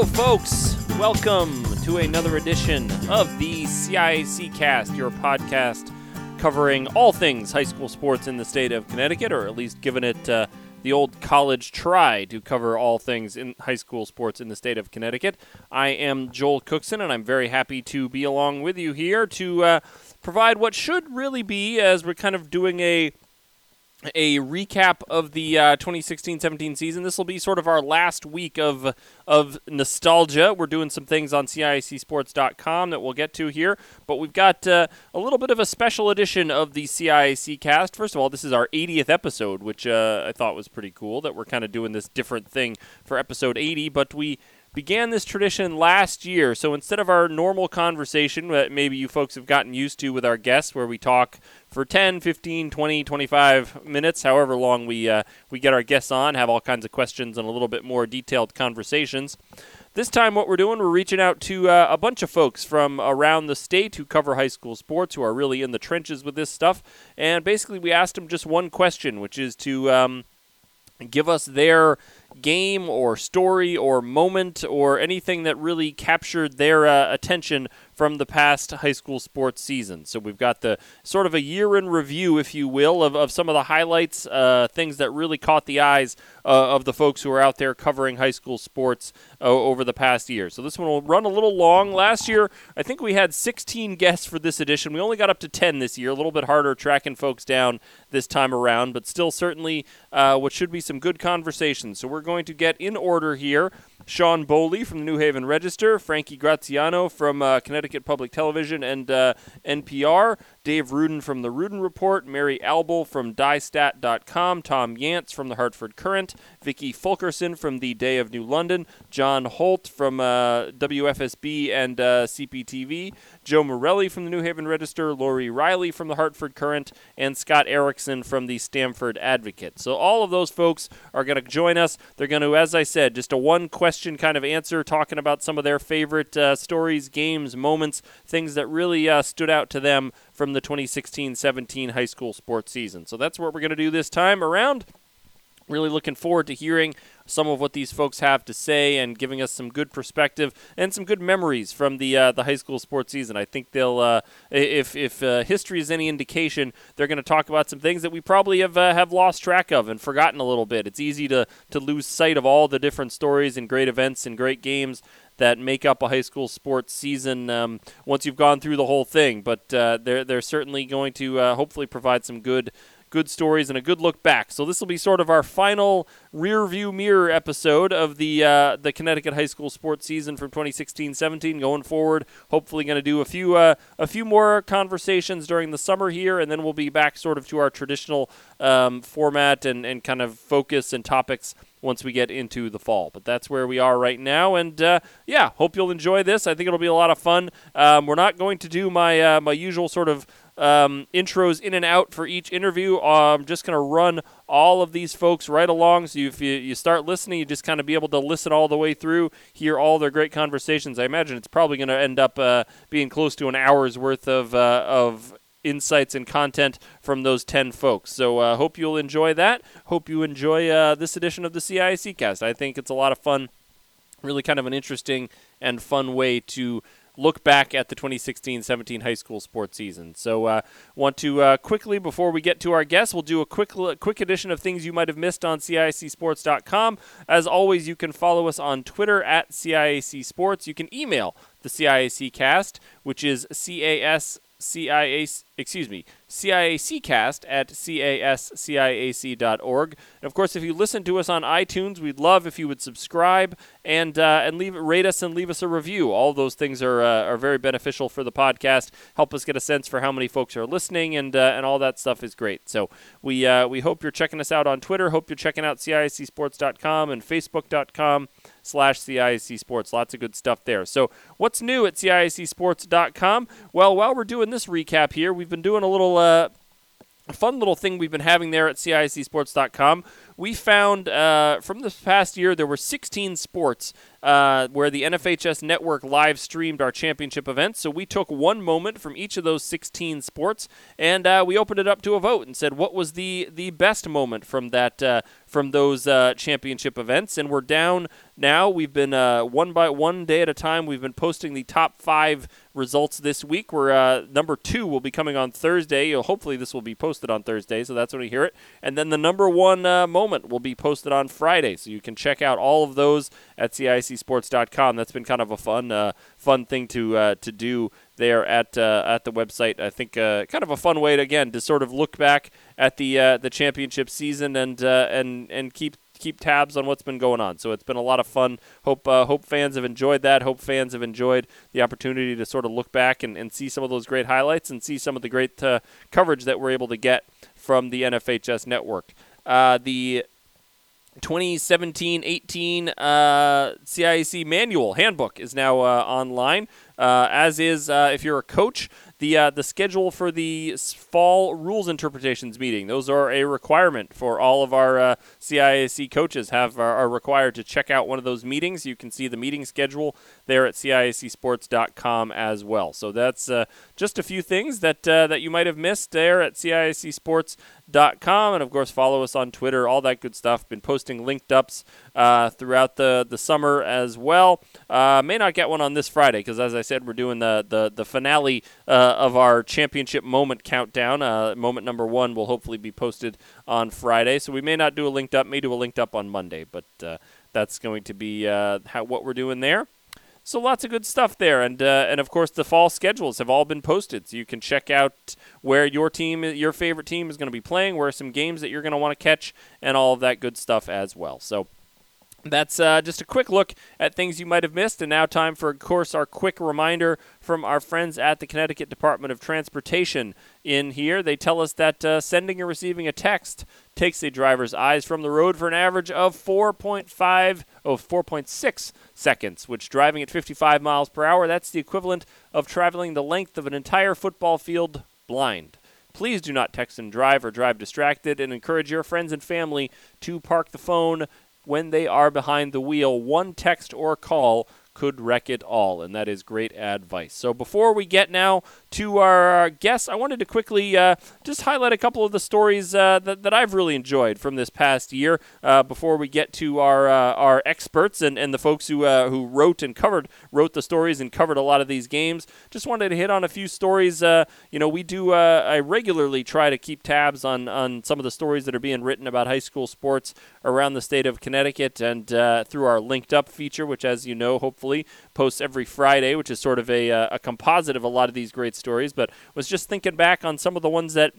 Hello, folks. Welcome to another edition of the CIAC Cast, your podcast covering all things high school sports in the state of Connecticut, or at least giving it uh, the old college try to cover all things in high school sports in the state of Connecticut. I am Joel Cookson, and I'm very happy to be along with you here to uh, provide what should really be, as we're kind of doing a a recap of the uh, 2016-17 season. This will be sort of our last week of of nostalgia. We're doing some things on CIACSports.com that we'll get to here, but we've got uh, a little bit of a special edition of the CIAC cast. First of all, this is our 80th episode, which uh, I thought was pretty cool that we're kind of doing this different thing for episode 80, but we began this tradition last year. So instead of our normal conversation that maybe you folks have gotten used to with our guests, where we talk for 10, 15, 20, 25 minutes, however long we, uh, we get our guests on, have all kinds of questions and a little bit more detailed conversations. This time, what we're doing, we're reaching out to uh, a bunch of folks from around the state who cover high school sports, who are really in the trenches with this stuff. And basically, we asked them just one question, which is to um, give us their game or story or moment or anything that really captured their uh, attention from the past high school sports season. So we've got the sort of a year in review, if you will, of, of some of the highlights, uh, things that really caught the eyes uh, of the folks who are out there covering high school sports uh, over the past year. So this one will run a little long. Last year, I think we had 16 guests for this edition. We only got up to 10 this year, a little bit harder tracking folks down this time around, but still certainly uh, what should be some good conversations. So we're going to get in order here. Sean Bowley from the New Haven Register, Frankie Graziano from uh, Connecticut Public Television and uh, NPR, Dave Rudin from the Rudin Report, Mary Albel from DieStat.com, Tom Yantz from the Hartford Courant, Vicky Fulkerson from the Day of New London, John Holt from uh, WFSB and uh, CPTV, Joe Morelli from the New Haven Register, Lori Riley from the Hartford Courant, and Scott Erickson from the Stamford Advocate. So all of those folks are going to join us. They're going to, as I said, just a one question kind of answer, talking about some of their favorite uh, stories, games, moments, things that really uh, stood out to them from the 2016 17 high school sports season. So that's what we're going to do this time around. Really looking forward to hearing some of what these folks have to say and giving us some good perspective and some good memories from the uh, the high school sports season. I think they'll, uh, if if uh, history is any indication, they're going to talk about some things that we probably have uh, have lost track of and forgotten a little bit. It's easy to to lose sight of all the different stories and great events and great games that make up a high school sports season um, once you've gone through the whole thing. But uh, they're they're certainly going to uh, hopefully provide some good good stories and a good look back. So this will be sort of our final rear view mirror episode of the uh, the Connecticut high school sports season from 2016-17 going forward. Hopefully going to do a few uh, a few more conversations during the summer here and then we'll be back sort of to our traditional um, format and, and kind of focus and topics once we get into the fall. But that's where we are right now, and uh, yeah, hope you'll enjoy this. I think it'll be a lot of fun. Um, we're not going to do my uh, my usual sort of um, intros in and out for each interview. I'm just going to run all of these folks right along. So if you, you start listening, you just kind of be able to listen all the way through, hear all their great conversations. I imagine it's probably going to end up uh, being close to an hour's worth of uh, of insights and content from those 10 folks. So uh, hope you'll enjoy that. Hope you enjoy uh, this edition of the CIAC cast. I think it's a lot of fun, really kind of an interesting and fun way to look back at the 2016-17 high school sports season. So, uh, want to uh, quickly before we get to our guests, we'll do a quick quick edition of things you might have missed on CIACSports.com. As always, you can follow us on Twitter at CIAC Sports. You can email the CIAC Cast, which is C A S CIAC, excuse me, CIACcast at casciac.org. And of course, if you listen to us on iTunes, we'd love if you would subscribe and uh, and leave rate us and leave us a review. All those things are uh, are very beneficial for the podcast. Help us get a sense for how many folks are listening, and uh, and all that stuff is great. So we uh, we hope you're checking us out on Twitter. Hope you're checking out CIACSports.com and Facebook.com slash CIAC Sports. Lots of good stuff there. So what's new at CIACSports.com? Well, while we're doing this recap here, we've been doing a little uh, fun little thing we've been having there at CIACSports.com. We found uh, from this past year there were 16 sports uh, where the NFHS network live streamed our championship events. So we took one moment from each of those 16 sports and uh, we opened it up to a vote and said what was the the best moment from that uh, from those uh, championship events. And we're down now. We've been uh, one by one day at a time. We've been posting the top five results this week. We're uh, number two will be coming on Thursday. Hopefully, this will be posted on Thursday, so that's when you hear it. And then the number one moment will be posted on Friday, so you can check out all of those at CIACSports.com. That's been kind of a fun, uh, fun thing to uh, to do there at uh, at the website. I think uh, kind of a fun way to again to sort of look back at the uh, the championship season and uh, and and keep keep tabs on what's been going on. So it's been a lot of fun. Hope uh, hope fans have enjoyed that. Hope fans have enjoyed the opportunity to sort of look back and, and see some of those great highlights and see some of the great uh, coverage that we're able to get from the NFHS network. the 2017-18 uh, CIAC manual handbook is now uh, online, uh, as is uh, if you're a coach the uh, the schedule for the fall rules interpretations meeting. Those are a requirement for all of our uh, CIAC coaches. Have are, are, required to check out one of those meetings. You can see the meeting schedule there at CIACSports.com as well. So that's uh, just a few things that uh, that you might have missed there at CIACSports.com, and of course follow us on Twitter. All that good stuff. Been posting linked ups uh, throughout the the summer as well. Uh, may not get one on this Friday because, as I said, we're doing the the the finale uh, of our championship moment countdown. Uh, moment number one will hopefully be posted on Friday, so we may not do a linked up, may do a linked up on Monday, but that's going to be how, what we're doing there. So lots of good stuff there, and uh, and of course the fall schedules have all been posted, so you can check out where your team, your favorite team, is going to be playing, where some games that you're going to want to catch, and all of that good stuff as well. So that's uh, just a quick look at things you might have missed. And now, time for, of course, our quick reminder from our friends at the Connecticut Department of Transportation. In here, they tell us that uh, sending or receiving a text takes a driver's eyes from the road for an average of 4.5, oh, 4.6 seconds, which driving at 55 miles per hour, that's the equivalent of traveling the length of an entire football field blind. Please do not text and drive or drive distracted and encourage your friends and family to park the phone when they are behind the wheel. One text or call could wreck it all, and that is great advice. So before we get now to our guests, I wanted to quickly uh, just highlight a couple of the stories uh, that, that I've really enjoyed from this past year uh, before we get to our uh, our experts and, and the folks who uh, who wrote and covered wrote the stories and covered a lot of these games. Just wanted to hit on a few stories. Uh, you know, we do I regularly try to keep tabs on on some of the stories that are being written about high school sports around the state of Connecticut and through our linked up feature, which as you know, hopefully posts every Friday, which is sort of a a composite of a lot of these great stories, but was just thinking back on some of the ones that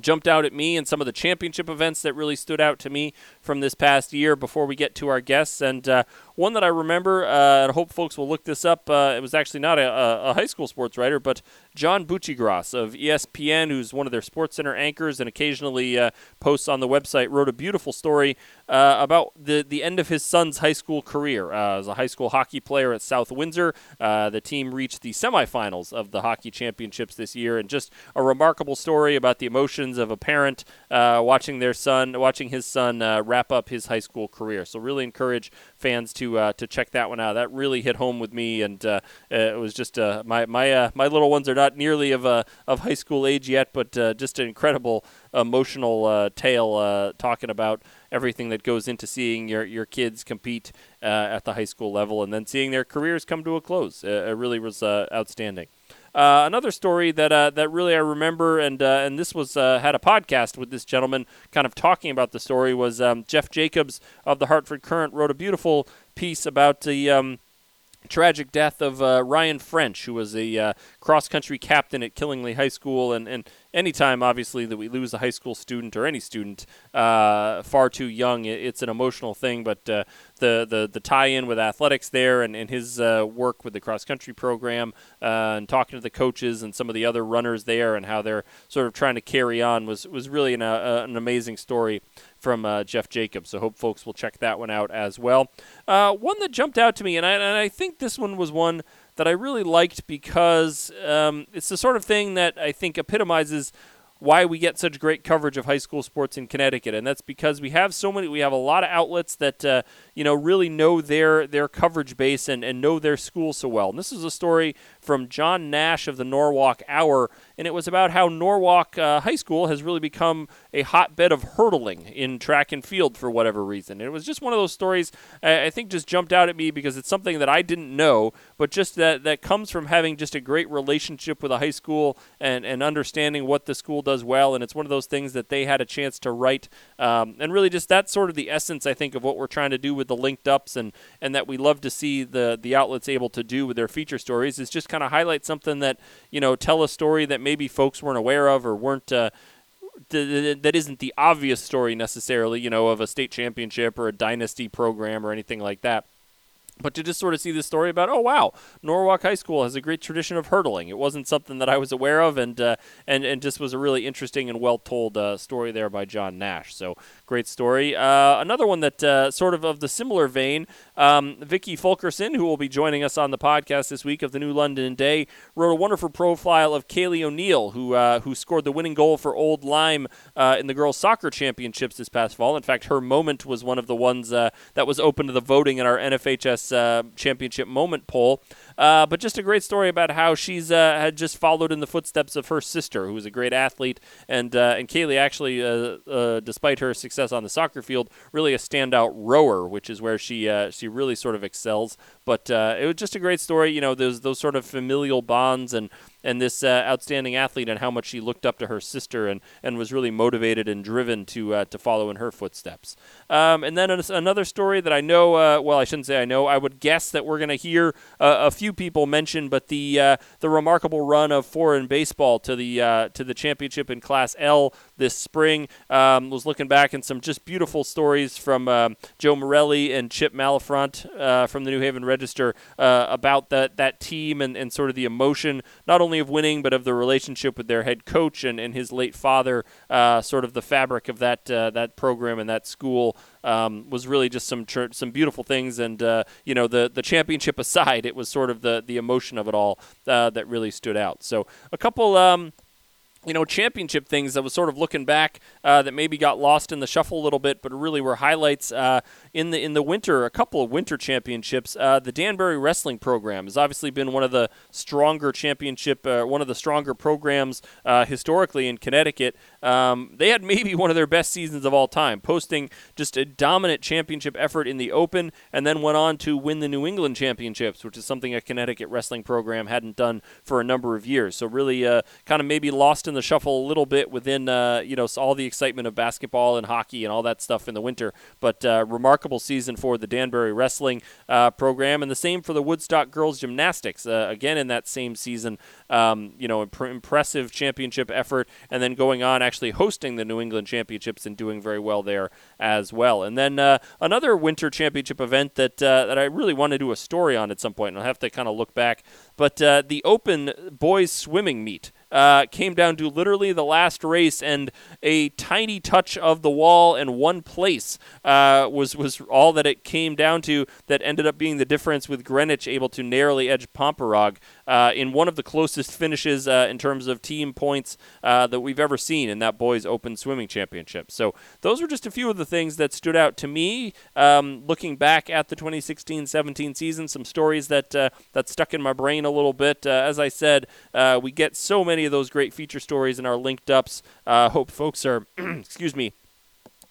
jumped out at me and some of the championship events that really stood out to me from this past year before we get to our guests. And uh, one that I remember, uh, and I hope folks will look this up, uh, it was actually not a, a, high school sports writer, but John Buccigross of ESPN, who's one of their Sports Center anchors and occasionally uh, posts on the website, wrote a beautiful story uh, about the, the end of his son's high school career. Uh, as a high school hockey player at South Windsor, uh, the team reached the semifinals of the hockey championships this year, and just a remarkable story about the emotions of a parent watching their son, watching his son wrap up his high school career. So really encourage fans to uh, to check that one out. That really hit home with me, and it was just my my my little ones are not nearly of of high school age yet, but just an incredible emotional tale talking about everything that goes into seeing your, your kids compete uh, at the high school level and then seeing their careers come to a close. Uh, it really was uh, outstanding. Uh, another story that uh, that really I remember, and uh, and this was uh, had a podcast with this gentleman, kind of talking about the story. Was um, Jeff Jacobs of the Hartford Courant wrote a beautiful piece about the. Um, tragic death of uh, Ryan French, who was a uh, cross country captain at Killingly High School, and, and anytime, obviously, that we lose a high school student or any student uh, far too young, it's an emotional thing. But uh, the, the, the tie in with athletics there and, and his uh, work with the cross country program uh, and talking to the coaches and some of the other runners there and how they're sort of trying to carry on was, was really an, uh, an amazing story from uh, Jeff Jacobs. So hope folks will check that one out as well. one that jumped out to me, and I, and I think this one was one that I really liked because um, it's the sort of thing that I think epitomizes why we get such great coverage of high school sports in Connecticut, and that's because we have so many. We have a lot of outlets that uh, you know really know their their coverage base and, and know their school so well. And this is a story from John Nash of the Norwalk Hour, and it was about how Norwalk uh, High School has really become a hotbed of hurdling in track and field for whatever reason. And it was just one of those stories I, I think just jumped out at me because it's something that I didn't know, but just that that comes from having just a great relationship with a high school and and understanding what the school does well. And it's one of those things that they had a chance to write, um, and really just that's sort of the essence I think of what we're trying to do with the linked ups and and that we love to see the the outlets able to do with their feature stories is just kind of highlight something that you know tell a story that maybe folks weren't aware of or weren't. Uh, that isn't the obvious story necessarily, you know, of a state championship or a dynasty program or anything like that but to just sort of see the story about, oh wow, Norwalk High School has a great tradition of hurdling. It wasn't something that I was aware of, and uh, and and just was a really interesting and well told uh, story there by John Nash. So great story. Uh, another one that uh, sort of of the similar vein, um, Vicky Fulkerson, who will be joining us on the podcast this week of the New London Day, wrote a wonderful profile of Kaylee O'Neill, who uh, who scored the winning goal for Old Lyme uh, in the girls soccer championships this past fall. In fact, her moment was one of the ones that was open to the voting in our NFHS uh, championship moment poll. Uh, but just a great story about how she's uh, had just followed in the footsteps of her sister, who was a great athlete, and uh, and Kaylee actually, uh, uh, despite her success on the soccer field, really a standout rower, which is where she she really sort of excels. But it was just a great story. You know, those those sort of familial bonds and and this uh, outstanding athlete and how much she looked up to her sister and, and was really motivated and driven to uh, to follow in her footsteps. Um, and then another story that I know, uh, well, I shouldn't say I know, I would guess that we're going to hear a few people mentioned, but the uh, the remarkable run of Foran baseball to the uh, to the championship in Class L this spring. Um, was looking back and some just beautiful stories from um, Joe Morelli and Chip Malafronte uh, from the New Haven Register about that that team and, and sort of the emotion, not only of winning, but of the relationship with their head coach and, and his late father, uh, sort of the fabric of that uh, that program and that school. Um, was really just some tr- some beautiful things, and uh, you know the the championship aside, it was sort of the the emotion of it all uh, that really stood out. So a couple. Um, you know, championship things that was sort of looking back uh, that maybe got lost in the shuffle a little bit, but really were highlights. Uh, in the in the winter, a couple of winter championships. Uh, the Danbury Wrestling Program has obviously been one of the stronger championship, uh, one of the stronger programs uh, historically in Connecticut. Um, they had maybe one of their best seasons of all time, posting just a dominant championship effort in the Open, and then went on to win the New England Championships, which is something a Connecticut wrestling program hadn't done for a number of years. So really, uh, kind of maybe lost in the shuffle a little bit within uh, you know all the excitement of basketball and hockey and all that stuff in the winter, but uh, remarkable remarkable season for the Danbury Wrestling uh, program, and the same for the Woodstock Girls Gymnastics. Uh, again, in that same season, um, you know, imp- impressive championship effort, and then going on actually hosting the New England Championships and doing very well there as well. And then uh, another winter championship event that uh, that I really want to do a story on at some point, and I'll have to kind of look back. But uh, the Open Boys Swimming Meet uh, came down to literally the last race, and a tiny touch of the wall in one place uh, was was all that it came down to. That ended up being the difference with Greenwich able to narrowly edge Pomperaug uh, in one of the closest finishes uh, in terms of team points uh, that we've ever seen in that boys' open swimming championship. So those were just a few of the things that stood out to me um, looking back at the 2016-17 season. Some stories that uh, that stuck in my brain a little bit. Uh, as I said, we get so many of those great feature stories in our linked ups. hope folks are, excuse me,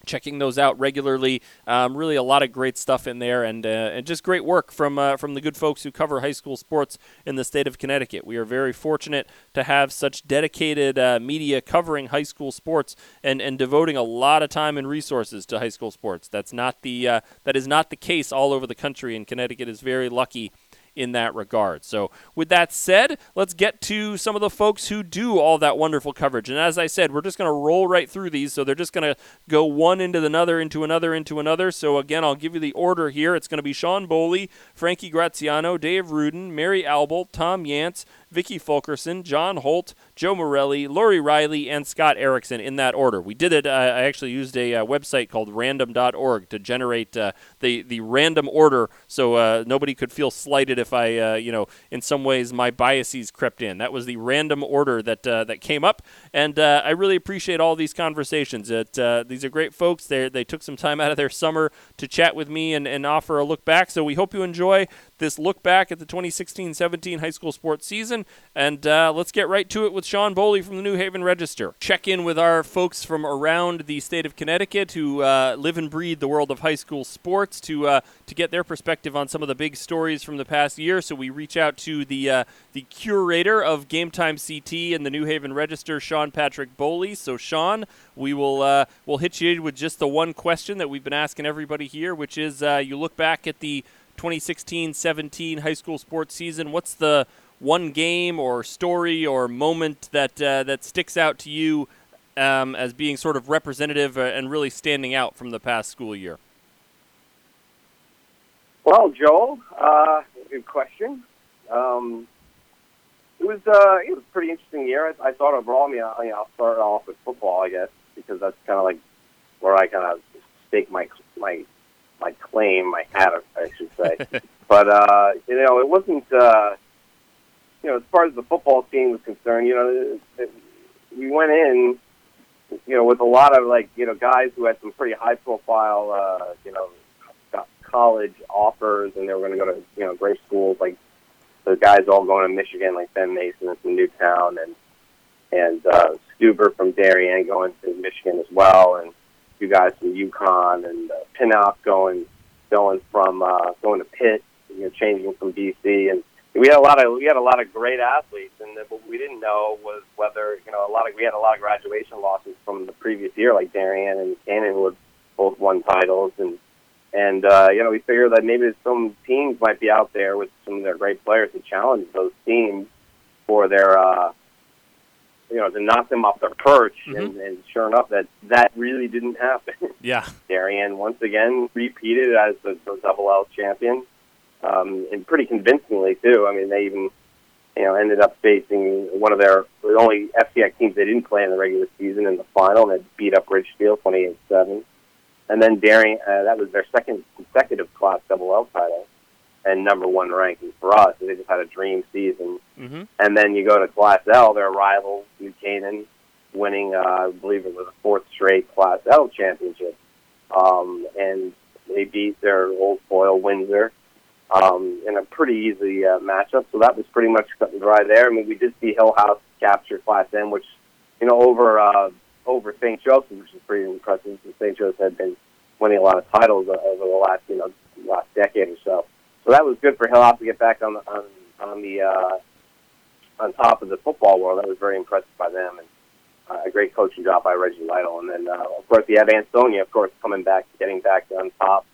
checking those out regularly. Um, really, a lot of great stuff in there, and uh, and just great work from uh, from the good folks who cover high school sports in the state of Connecticut. We are very fortunate to have such dedicated uh, media covering high school sports and and devoting a lot of time and resources to high school sports. That's not the uh, that is not the case all over the country, and Connecticut is very lucky in that regard. So, with that said, let's get to some of the folks who do all that wonderful coverage. And as I said, we're just going to roll right through these. So, they're just going to go one into another, into another, into another. So, again, I'll give you the order here. It's going to be Sean Bowley, Frankie Graziano, Dave Rudin, Mary Albel, Tom Yantz, Vicky Fulkerson, John Holt, Joe Morelli, Lori Riley, and Scott Erickson in that order. We did it. Uh, I actually used a uh, website called random.org to generate uh, the, the random order so uh, nobody could feel slighted if I, uh, you know, in some ways my biases crept in. That was the random order that uh, that came up, and I really appreciate all these conversations. It, these are great folks. They they took some time out of their summer to chat with me and, and offer a look back. So we hope you enjoy this look back at the 2016-17 high school sports season, and uh, let's get right to it with Sean Bowley from the New Haven Register. Check in with our folks from around the state of Connecticut who uh, live and breathe the world of high school sports to uh, to get their perspective on some of the big stories from the past year. So we reach out to the uh, the curator of Game Time CT and the New Haven Register, Sean Patrick Bowley. So Sean, we will uh, we'll hit you with just the one question that we've been asking everybody here, which is uh, you look back at the 2016-17 high school sports season. What's the one game or story or moment that uh, that sticks out to you um, as being sort of representative uh, and really standing out from the past school year? Well, Joel, uh, good question. Um, it was uh, it was a pretty interesting year. I, I thought overall, I mean, I, I'll start off with football, I guess, because that's kind of like where I kind of stake my my my claim, my hat, I should say. but uh, you know, it wasn't. Uh, you know, as far as the football team was concerned, you know, it, it, we went in, you know, with a lot of like, you know, guys who had some pretty high profile, uh, you know, college offers, and they were going to go to, you know, great schools like the guys all going to Michigan, like Ben Mason from Newtown, and and uh, Stueber from Darien going to Michigan as well, and two guys from UConn, and uh, Pinnock going going from uh, going to Pitt, you know, changing from BC, and we had a lot of we had a lot of great athletes, and what we didn't know was whether you know a lot of we had a lot of graduation losses from the previous year, like Darien and Canaan, who had both won titles, and and uh, you know we figured that maybe some teams might be out there with some of their great players to challenge those teams for their uh, you know to knock them off their perch, mm-hmm. and, and sure enough, that that really didn't happen. Yeah, Darien once again repeated as the, the double L champion um, and pretty convincingly too. I mean, they even you know ended up facing one of their the only FCIAC teams they didn't play in the regular season in the final, and they beat up Ridgefield twenty eight seven. And then Darien, uh, that was their second consecutive Class Double L title and number one ranking for us. They just had a dream season. Mm-hmm. And then you go to Class L, their rival New Canaan, winning, uh, I believe it was a fourth straight Class L championship. Um, and they beat their old foil Windsor um, in a pretty easy uh, matchup. So that was pretty much cut and dry there. I mean, we did see Hillhouse capture Class M, which you know over uh, over St. Joseph, which is pretty impressive. St. Joseph had been winning a lot of titles over the last you know last decade or so. So that was good for Hillhouse to get back on the on, on the uh, on top of the football world. That was very impressive by them and. Uh, a great coaching job by Reggie Lytle, and then uh, of course you have Ansonia, of course, coming back, getting back on top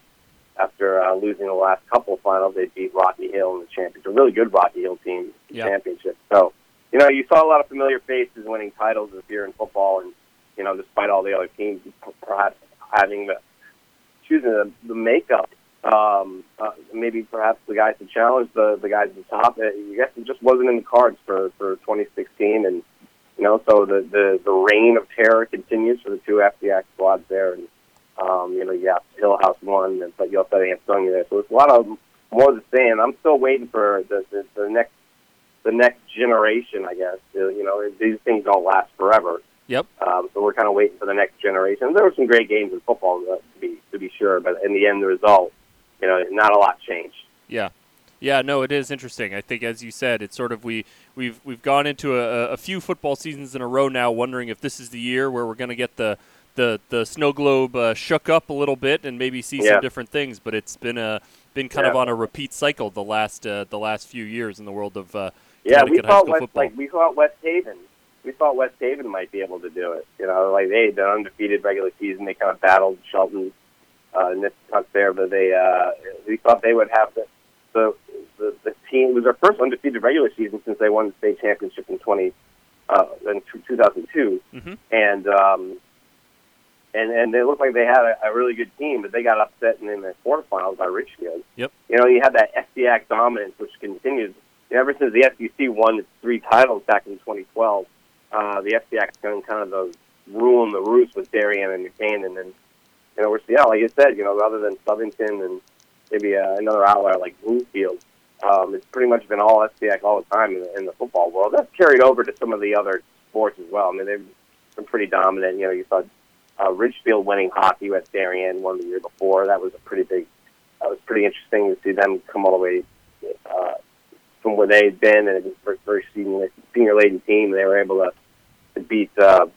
after uh, losing the last couple of finals, they beat Rocky Hill in the championship. A really good Rocky Hill team yep. championship. So, you know, you saw a lot of familiar faces winning titles this year in football, and you know, despite all the other teams perhaps having the choosing the, the makeup, um, uh, maybe perhaps the guys to challenge the the guys at the top. I guess it just wasn't in the cards for for 2016, and you know, so the the the reign of terror continues for the two FCIAC squads there, and um, you know, have Hillhouse one, but you also have Ansonia there. So it's a lot of more the same. I'm still waiting for the, the, the next the next generation, I guess. You know, these things don't last forever. Yep. Um, so we're kind of waiting for the next generation. There were some great games in football uh, to be to be sure, but in the end, the result, you know, not a lot changed. Yeah. Yeah, no, it is interesting. I think, as you said, it's sort of we we've we've gone into a, a few football seasons in a row now, wondering if this is the year where we're going to get the the the snow globe uh, shook up a little bit and maybe see yeah. some different things. But it's been a been kind yeah. of on a repeat cycle the last uh, the last few years in the world of uh, yeah. We thought West, football. like we thought West Haven. We thought West Haven might be able to do it. You know, like they had undefeated regular season. They kind of battled Shelton, uh, Niskaytuck there, but they uh, we thought they would have the the the, the team. It was their first undefeated regular season since they won the state championship in twenty uh, in 2002, mm-hmm. and um, and and they looked like they had a, a really good team, but they got upset in, in the quarterfinals by Ridgefield. Yep. You know, you had that FCIAC dominance, which continues ever since the SEC won its three titles back in 2012. Uh, the kind of kind of the ruling the roost with Darien and Canaan, and you know, we're yeah, like you said, you know, other than Southington and maybe uh, another outlier like Bloomfield, Um, it's pretty much been all SPAC all the time in the, in the football world. That's carried over to some of the other sports as well. I mean, they've been pretty dominant. You know, you saw uh, Ridgefield winning hockey at Darien one the year before. That was a pretty big. That was pretty interesting to see them come all the way uh, from where they had been, and it was very, very senior senior laden team. They were able to, to beat uh,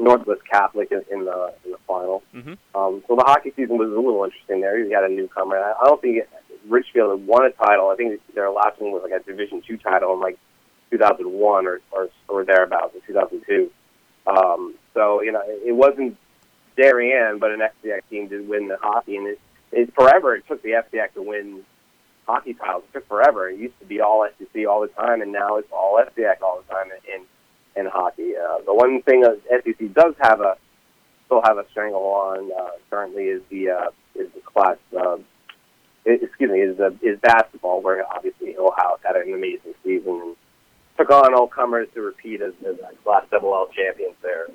Northwest Catholic in, in the in the final. Mm-hmm. Um, so the hockey season was a little interesting there. You got a newcomer. I, I don't think it, had won a title. I think their last one was like a Division two title in like 2001 or or, or thereabouts in 2002. Um, so you know it wasn't Darien, but an FCIAC team did win the hockey, and it, it forever it took the FCIAC to win hockey titles. It took forever. It used to be all SEC all the time, and now it's all FCIAC all the time in in hockey. Uh, the one thing SEC does have a still have a strangle on uh, currently is the uh, is the class. Uh, excuse me, is the is basketball, where obviously Hillhouse had an amazing season and took on all comers to repeat as, as class double L champions there.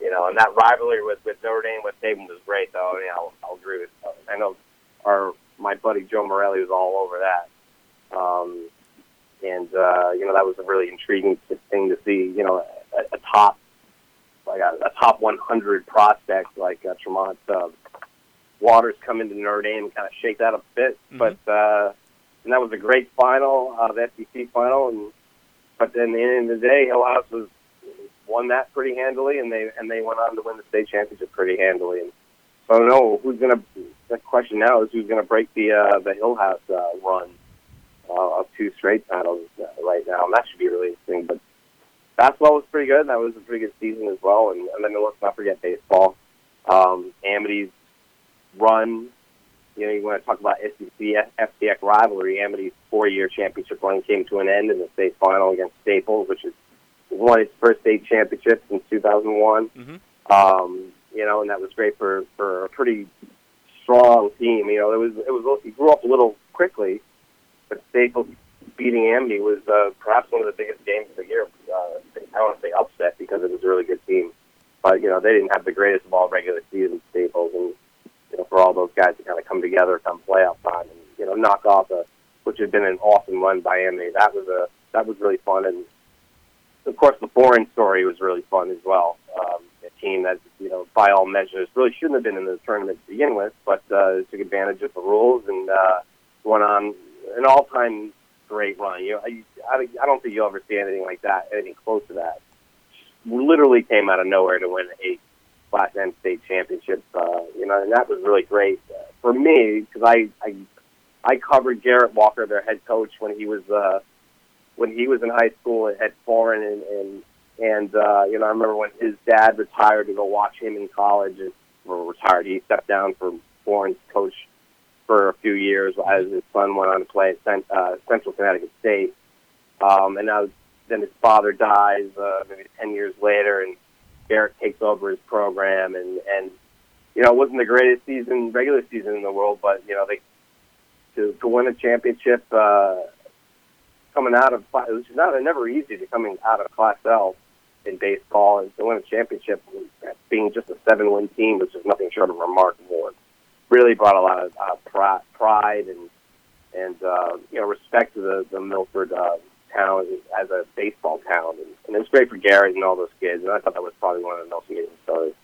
You know, and that rivalry with with Notre Dame with Saban was great, though. I mean, I'll, I'll agree with. I know our my buddy Joe Morelli was all over that. Um, and uh, you know that was a really intriguing thing to see. You know, a, a top like a, a top 100 prospect like uh, Tremont uh, Waters come into Notre Dame and kind of shake that up a bit. Mm-hmm. But uh, and that was a great final, uh, the SEC final. And but then at the end of the day, Hillhouse was won that pretty handily, and they and they went on to win the state championship pretty handily. And so I don't know who's gonna. The question now is who's gonna break the uh, the Hillhouse uh, run uh, of two straight titles uh, right now, and that should be really interesting. But basketball was pretty good. That was a pretty good season as well. And, and then let's not forget baseball. Um, Amity's run. You know, you want to talk about SEC FCIAC rivalry. Amity's four-year championship run came to an end in the state final against Staples, which is won its first state championship since 2001. Mm-hmm. Um, you know, and that was great for for a pretty strong team. You know, it was it was it grew up a little quickly, but Staples beating Amity was uh, perhaps one of the biggest games of the year. Uh, I want to say upset because it was a really good team, but you know they didn't have the greatest of all regular season Staples, and you know for all those guys to kind of come together come playoff time and you know knock off a which had been an awesome run by Amity. That was a that was really fun, and of course the Foran story was really fun as well. Um, a team that you know by all measures really shouldn't have been in the tournament to begin with, but uh, took advantage of the rules and uh, went on an all-time great run. You know, I, I don't think you'll ever see anything like that, anything close to that. Literally came out of nowhere to win a Class N state championship. Uh, you know, and that was really great for me because I, I I covered Garrett Walker, their head coach, when he was uh, when he was in high school at Foran, and and, and uh, you know, I remember when his dad retired to go watch him in college, and or retired. He stepped down from Foran's coach for a few years as his son went on to play at uh, Central Connecticut State. Um, and now then his father dies uh, maybe 10 years later, and Garrett takes over his program. And, and you know, it wasn't the greatest season, regular season in the world, but, you know, they to, to win a championship uh, coming out of, which is not never easy to coming out of Class L in baseball and to win a championship being just a seven win team was just nothing short of remarkable really brought a lot of uh, pride and and uh, you know respect to the the Milford uh, town as a baseball town, and, and it was great for Garrett and all those kids. And I thought that was probably one of the most amazing stories.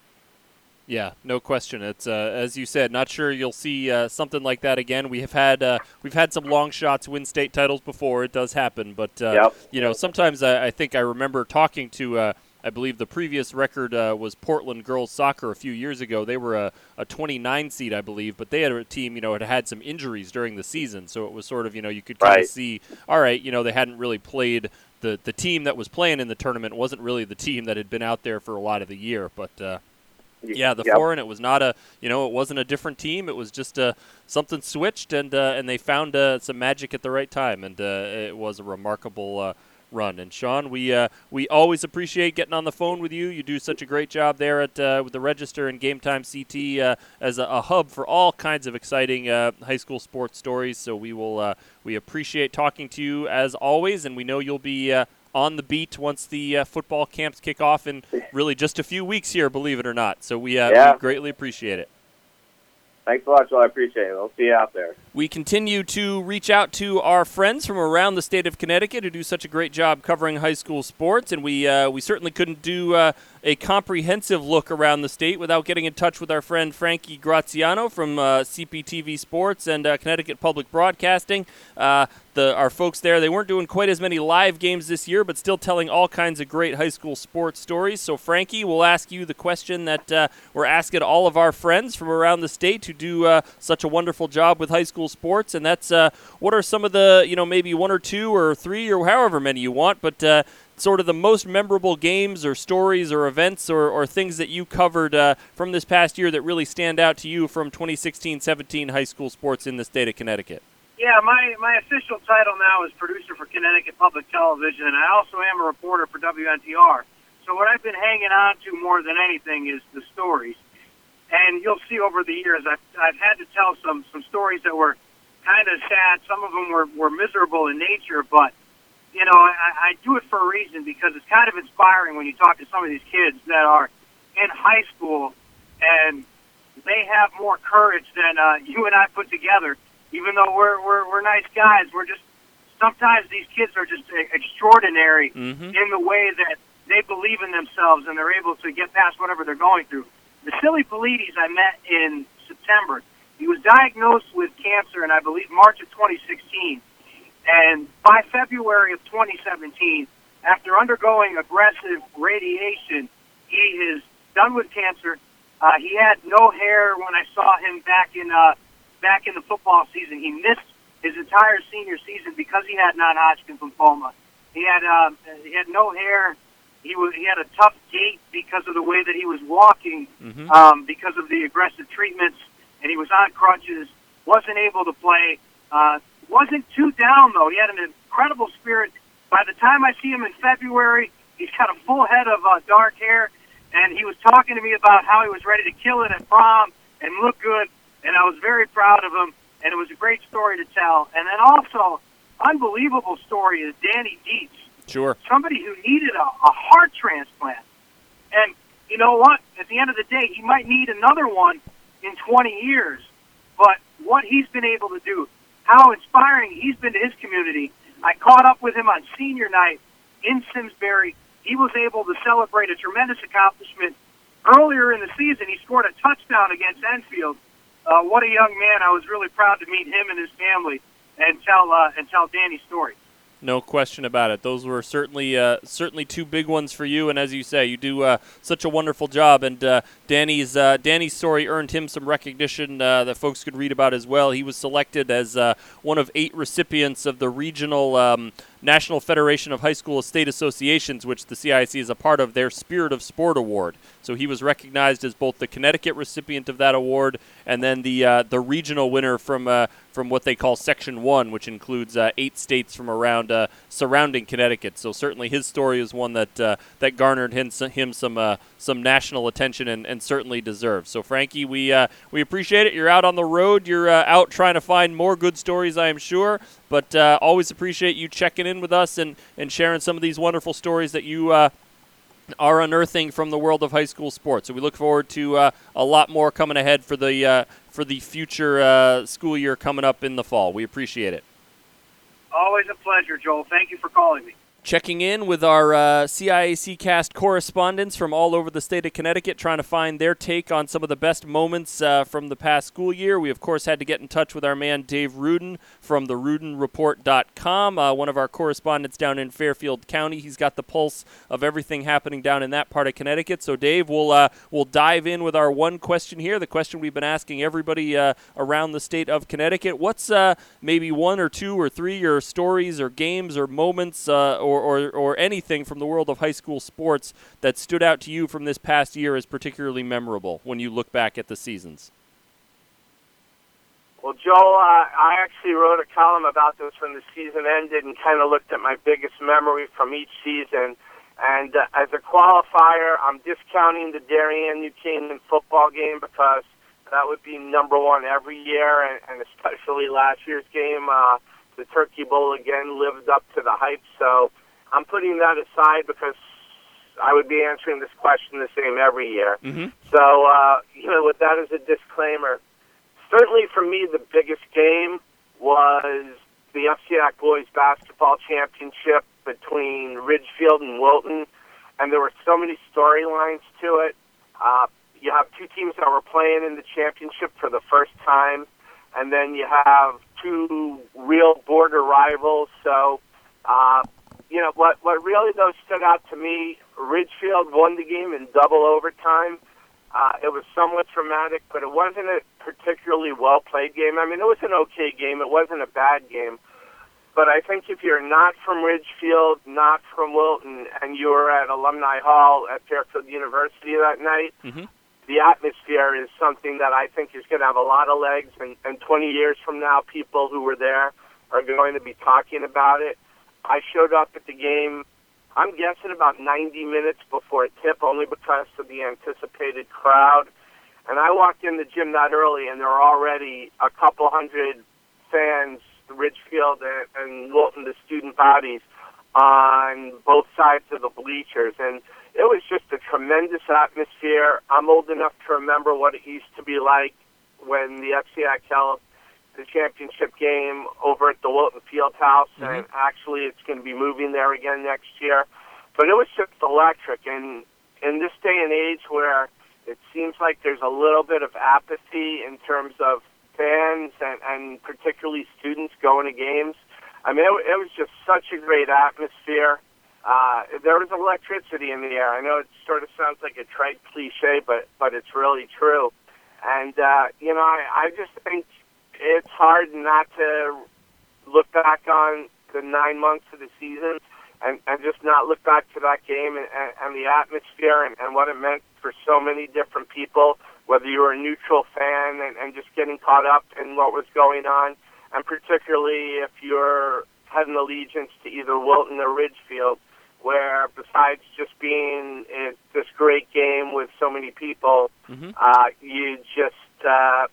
Yeah, no question. It's uh, as you said. Not sure you'll see uh, something like that again. We have had uh, we've had some long shots win state titles before. It does happen, but uh, yep. you know sometimes I, I, think I remember talking to uh, I believe the previous record uh, was Portland girls soccer a few years ago. They were a, a 29 seed, I believe, but they had a team, you know, had had some injuries during the season, so it was sort of, you know, you could kind right. of see, all right, you know, they hadn't really played the the team that was playing in the tournament wasn't really the team that had been out there for a lot of the year, but. Uh, yeah, the yep. Foran. It was not a, you know, it wasn't a different team. It was just uh, something switched, and uh, and they found uh, some magic at the right time, and uh, it was a remarkable uh, run. And Sean, we uh, we always appreciate getting on the phone with you. You do such a great job there at uh, with the Register and Game Time CT uh, as a, a, hub for all kinds of exciting uh, high school sports stories. So we will uh, we appreciate talking to you as always, and we know you'll be. Uh, on the beat once the football camps kick off in really just a few weeks here, believe it or not. So we, yeah. we greatly appreciate it. Thanks a lot, Joel. I appreciate it. We'll see you out there. We continue to reach out to our friends from around the state of Connecticut who do such a great job covering high school sports, and we uh, we certainly couldn't do uh, a comprehensive look around the state without getting in touch with our friend Frankie Graziano from uh, CPTV Sports and uh, Connecticut Public Broadcasting. Uh, the, our folks there, they weren't doing quite as many live games this year, but still telling all kinds of great high school sports stories. So, Frankie, we'll ask you the question that uh, we're asking all of our friends from around the state who do uh, such a wonderful job with high school sports, and that's uh, what are some of the, you know, maybe one or two or three or however many you want, but sort of the most memorable games or stories or events or, or things that you covered uh, from this past year that really stand out to you from 2016 17 high school sports in the state of Connecticut? Yeah, my, my official title now is producer for Connecticut Public Television, and I also am a reporter for WNPR. So what I've been hanging on to more than anything is the stories. And you'll see over the years, I've, I've had to tell some, some stories that were kind of sad. Some of them were, were miserable in nature, but, you know, I, I do it for a reason because it's kind of inspiring when you talk to some of these kids that are in high school and they have more courage than uh, you and I put together even though we're we're we're nice guys, we're just sometimes these kids are just extraordinary mm-hmm. in the way that they believe in themselves and they're able to get past whatever they're going through. Vasily Polides I met in September. He was diagnosed with cancer in I believe March of 2016, and by February of 2017, after undergoing aggressive radiation, he is done with cancer. Uh, he had no hair when I saw him back in uh, back in the football season. He missed his entire senior season because he had non-Hodgkin's lymphoma. He had uh, he had no hair. He was he had a tough gait because of the way that he was walking, mm-hmm. um, because of the aggressive treatments, and he was on crutches. wasn't able to play. Uh, wasn't too down though. He had an incredible spirit. By the time I see him in February, he's got a full head of uh, dark hair, and he was talking to me about how he was ready to kill it at prom and look good and I was very proud of him, and it was a great story to tell. And then also, unbelievable story is Danny Dietz. Sure. Somebody who needed a, a heart transplant. And you know what? At the end of the day, he might need another one in 20 years. But what he's been able to do, how inspiring he's been to his community. I caught up with him on senior night in Simsbury. He was able to celebrate a tremendous accomplishment. Earlier in the season, he scored a touchdown against Enfield uh, what a young man! I was really proud to meet him and his family and tell uh, and tell Danny's story. No question about it. Those were certainly uh, certainly two big ones for you, and as you say, you do uh, such a wonderful job. And uh, Danny's uh, Danny's story earned him some recognition uh, that folks could read about as well. He was selected as uh, one of eight recipients of the regional. Um, National Federation of High School State Associations, which the CIAC is a part of, their Spirit of Sport Award. So he was recognized as both the Connecticut recipient of that award and then the uh, the regional winner from uh, from what they call Section One, which includes uh, eight states from around uh, surrounding Connecticut. So certainly his story is one that uh, that garnered him, him some uh, some national attention and, and certainly deserves. So Frankie, we we appreciate it. You're out on the road. You're out trying to find more good stories, I am sure. But uh, always appreciate you checking in with us and, and sharing some of these wonderful stories that you uh, are unearthing from the world of high school sports. So we look forward to uh, a lot more coming ahead for the uh, for the future uh, school year coming up in the fall. We appreciate it. Always a pleasure, Joel. Thank you for calling me checking in with our uh, CIAC cast correspondents from all over the state of Connecticut, trying to find their take on some of the best moments uh, from the past school year. We, of course, had to get in touch with our man Dave Rudin from the RudinReport.com, uh, one of our correspondents down in Fairfield County. He's got the pulse of everything happening down in that part of Connecticut. So, Dave, we'll uh, we'll dive in with our one question here. The question we've been asking everybody uh, around the state of Connecticut: What's uh, maybe one or two or three or stories or games or moments or or, or, or anything from the world of high school sports that stood out to you from this past year as particularly memorable when you look back at the seasons? Well, Joe, uh, I actually wrote a column about this when the season ended and kind of looked at my biggest memory from each season. And uh, as a qualifier, I'm discounting the Darien New Canaan football game because that would be number one every year, and, and especially last year's game. Uh, the Turkey Bowl again lived up to the hype. So I'm putting that aside because I would be answering this question the same every year. Mm-hmm. So, uh, you know, with that as a disclaimer, certainly for me, the biggest game was the FCIAC boys basketball championship between Ridgefield and Wilton, and there were so many storylines to it. Uh, you have two teams that were playing in the championship for the first time, and then you have two real border rivals. So, uh, you know, what what really though stood out to me, Ridgefield won the game in double overtime. Uh, it was somewhat dramatic, but it wasn't a particularly well played game. I mean, it was an okay game. It wasn't a bad game. But I think if you're not from Ridgefield, not from Wilton, and you were at Alumni Hall at Fairfield University that night, mm-hmm. the atmosphere is something that I think is going to have a lot of legs. And, and 20 years from now, people who were there are going to be talking about it. I showed up at the game, I'm guessing about 90 minutes before tip, only because of the anticipated crowd. And I walked in the gym that early, and there were already a couple hundred fans Ridgefield and, and Wilton, the student bodies, on both sides of the bleachers. And it was just a tremendous atmosphere. I'm old enough to remember what it used to be like when the FCIAC held the championship game over at the Wilton Field House, mm-hmm. and actually it's going to be moving there again next year. But it was just electric. And in this day and age where it seems like there's a little bit of apathy in terms of fans and, and particularly students going to games. I mean, it, it was just such a great atmosphere. Uh, there was electricity in the air. I know it sort of sounds like a trite cliche, but but it's really true. And uh, you know, I, I just think it's hard not to look back on the nine months of the season and, and just not look back to that game and, and, and the atmosphere and, and what it meant for so many different people whether you were a neutral fan and, and just getting caught up in what was going on, and particularly if you're had an allegiance to either Wilton or Ridgefield, where besides just being in this great game with so many people, mm-hmm. uh, you just uh,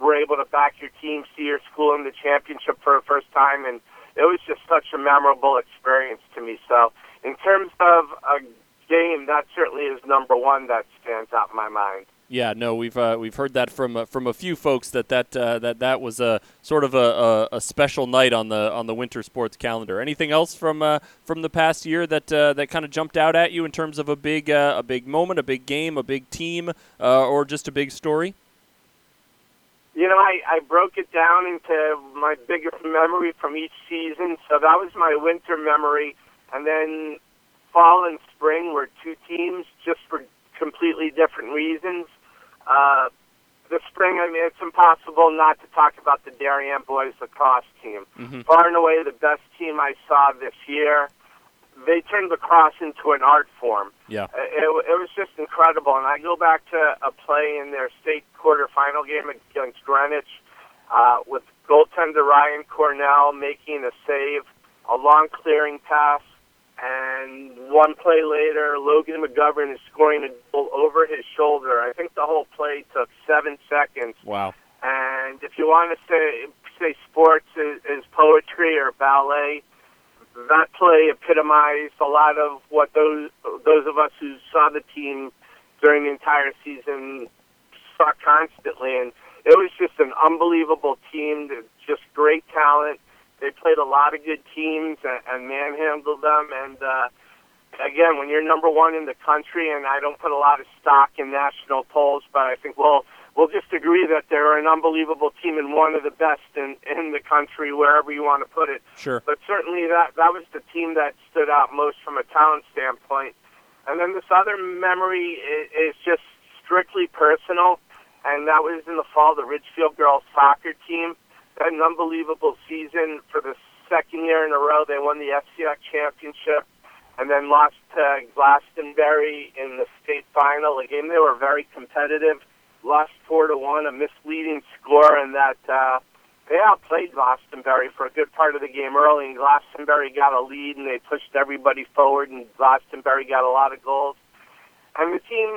were able to back your team, see your school in the championship for the first time, and it was just such a memorable experience to me. So, in terms of a game, that certainly is number one that stands out in my mind. Yeah, no, we've uh, we've heard that from uh, from a few folks that that uh, that that was a sort of a, a, a, special night on the on the winter sports calendar. Anything else from uh, from the past year that uh, that kind of jumped out at you in terms of a big uh, a big moment, a big game, a big team, or just a big story? You know, I, I broke it down into my biggest memory from each season. So that was my winter memory, and then fall and spring were two teams just for completely different reasons. Uh, the spring, I mean, it's impossible not to talk about the Darien boys lacrosse team. Mm-hmm. Far and away the best team I saw this year. They turned lacrosse into an art form. Yeah, it, it was just incredible. And I go back to a play in their state quarterfinal game against Greenwich uh, with goaltender Ryan Cornell making a save, a long clearing pass and one play later, Logan McGovern is scoring a goal over his shoulder. I think the whole play took seven seconds. Wow. And if you want to say say sports is, is poetry or ballet, that play epitomized a lot of what those those of us who saw the team during the entire season saw constantly. And it was just an unbelievable team, just great talent they played a lot of good teams and, and manhandled them. And uh, again, when you're number one in the country, and I don't put a lot of stock in national polls, but I think we'll we'll just agree that they're an unbelievable team and one of the best in in the country, wherever you want to put it. Sure. But certainly that that was the team that stood out most from a talent standpoint. And then this other memory is, is just strictly personal, and that was in the fall. The Ridgefield girls soccer team had an unbelievable season for the second year in a row. They won the FCIAC championship and then lost to Glastonbury in the state final, a game they were very competitive. Lost four to one, a misleading score, and that uh, they outplayed Glastonbury for a good part of the game early. And Glastonbury got a lead, and they pushed everybody forward, and Glastonbury got a lot of goals. And the team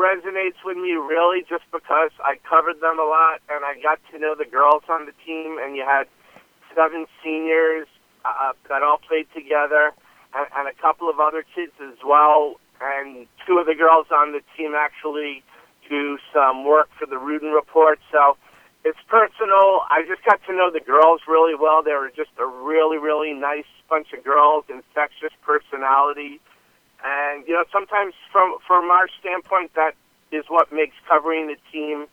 resonates with me really just because I covered them a lot and I got to know the girls on the team. And you had seven seniors uh, that all played together and, and a couple of other kids as well. And two of the girls on the team actually do some work for the Ruden Report. So it's personal. I just got to know the girls really well. They were just a really, really nice bunch of girls, infectious personality, and you know, sometimes from from our standpoint, that is what makes covering the team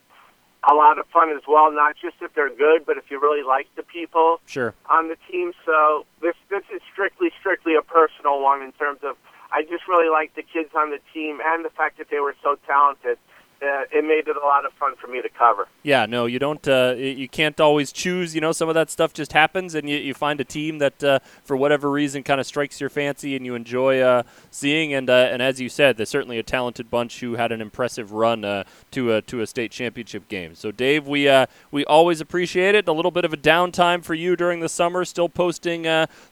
a lot of fun as well. Not just if they're good, but if you really like the people sure. on the team. So this this is strictly strictly a personal one in terms of I just really like the kids on the team and the fact that they were so talented uh, it made it a lot of fun for me to cover. Yeah, no, you don't. Uh, you can't always choose. You know, some of that stuff just happens, and you, you find a team that, uh, for whatever reason, kind of strikes your fancy, and you enjoy uh, seeing. And uh, and as you said, they're certainly a talented bunch who had an impressive run uh, to a to a state championship game. So, Dave, we we always appreciate it. A little bit of a downtime for you during the summer, still posting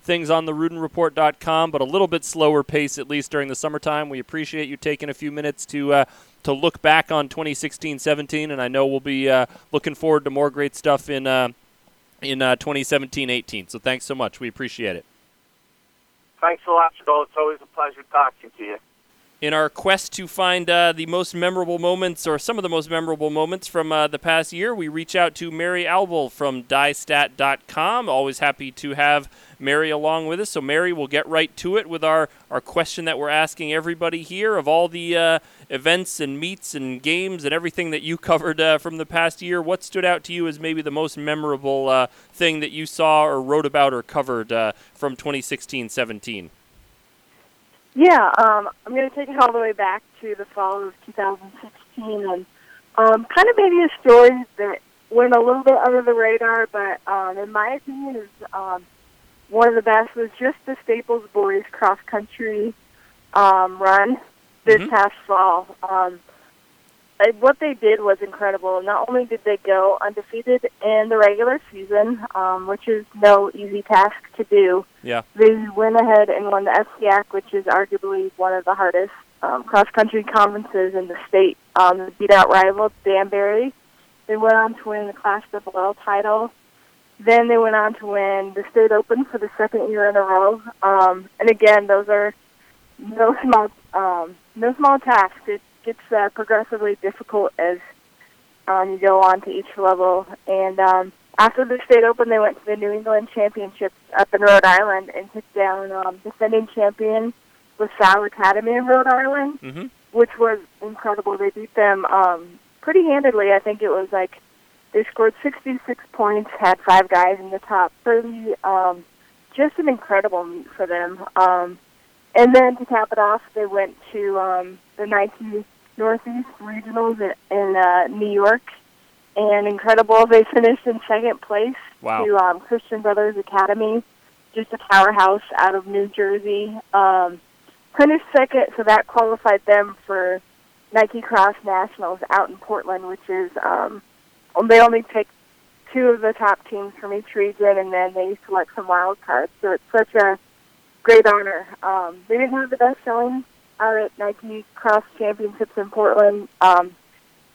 things on the RudenReport.com, but a little bit slower pace at least during the summertime. We appreciate you taking a few minutes to to look back on 2016-17, and I know we'll be uh, looking forward to more great stuff in uh, in 2017-18. Uh, so thanks so much. We appreciate it. Thanks a lot, Joel. It's always a pleasure talking to you in our quest to find uh, the most memorable moments or some of the most memorable moments from uh, the past year, we reach out to Mary Albl from DyeStat.com. Always happy to have Mary along with us. So, Mary, we'll get right to it with our, our question that we're asking everybody here of all the uh, events and meets and games and everything that you covered uh, from the past year. What stood out to you as maybe the most memorable uh, thing that you saw or wrote about or covered uh, from 2016 17? Yeah, um, I'm going to take it all the way back to the fall of 2016 and um, kind of maybe a story that went a little bit under the radar, but um, in my opinion is um, one of the best was just the Staples boys cross country um, run this mm-hmm. past fall. Um, what they did was incredible. Not only did they go undefeated in the regular season, um, which is no easy task to do, yeah. they went ahead and won the FCIAC, which is arguably one of the hardest um, cross country conferences in the state. Um, they beat out rival Danbury. They went on to win the Class Double title. Then they went on to win the state open for the second year in a row. Um, and again, those are no small um, no small task. It gets uh, progressively difficult as um, you go on to each level. And um, after the state open, they went to the New England Championships up in Rhode Island and took down um, defending champion LaSalle Academy in Rhode Island, mm-hmm. which was incredible. They beat them um, pretty handedly. I think it was like they scored 66 points, had five guys in the top 30. Um, just an incredible meet for them. Um, and then to cap it off, they went to um, the Nike Northeast Regionals in uh, New York, and incredible. They finished in second place wow. to um, Christian Brothers Academy, just a powerhouse out of New Jersey. Um, finished second, so that qualified them for Nike Cross Nationals out in Portland, which is um, they only pick two of the top teams from each region, and then they select some wild cards. So it's such a great honor. Um, they didn't have the best showing out at Nike Cross Championships in Portland. Um,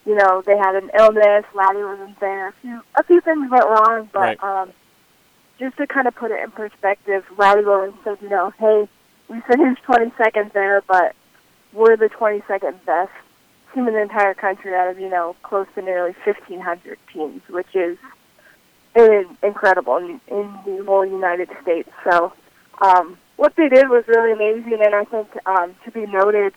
you know, they had an illness. Laddie wasn't there. A few a few things went wrong, but right. um, just to kind of put it in perspective, Laddie Williams said, you know, hey, we finished 22nd there, but we're the 22nd best team in the entire country out of you know close to nearly 1,500 teams, which is incredible in, in the whole United States. So. Um, what they did was really amazing, and I think um, to be noted,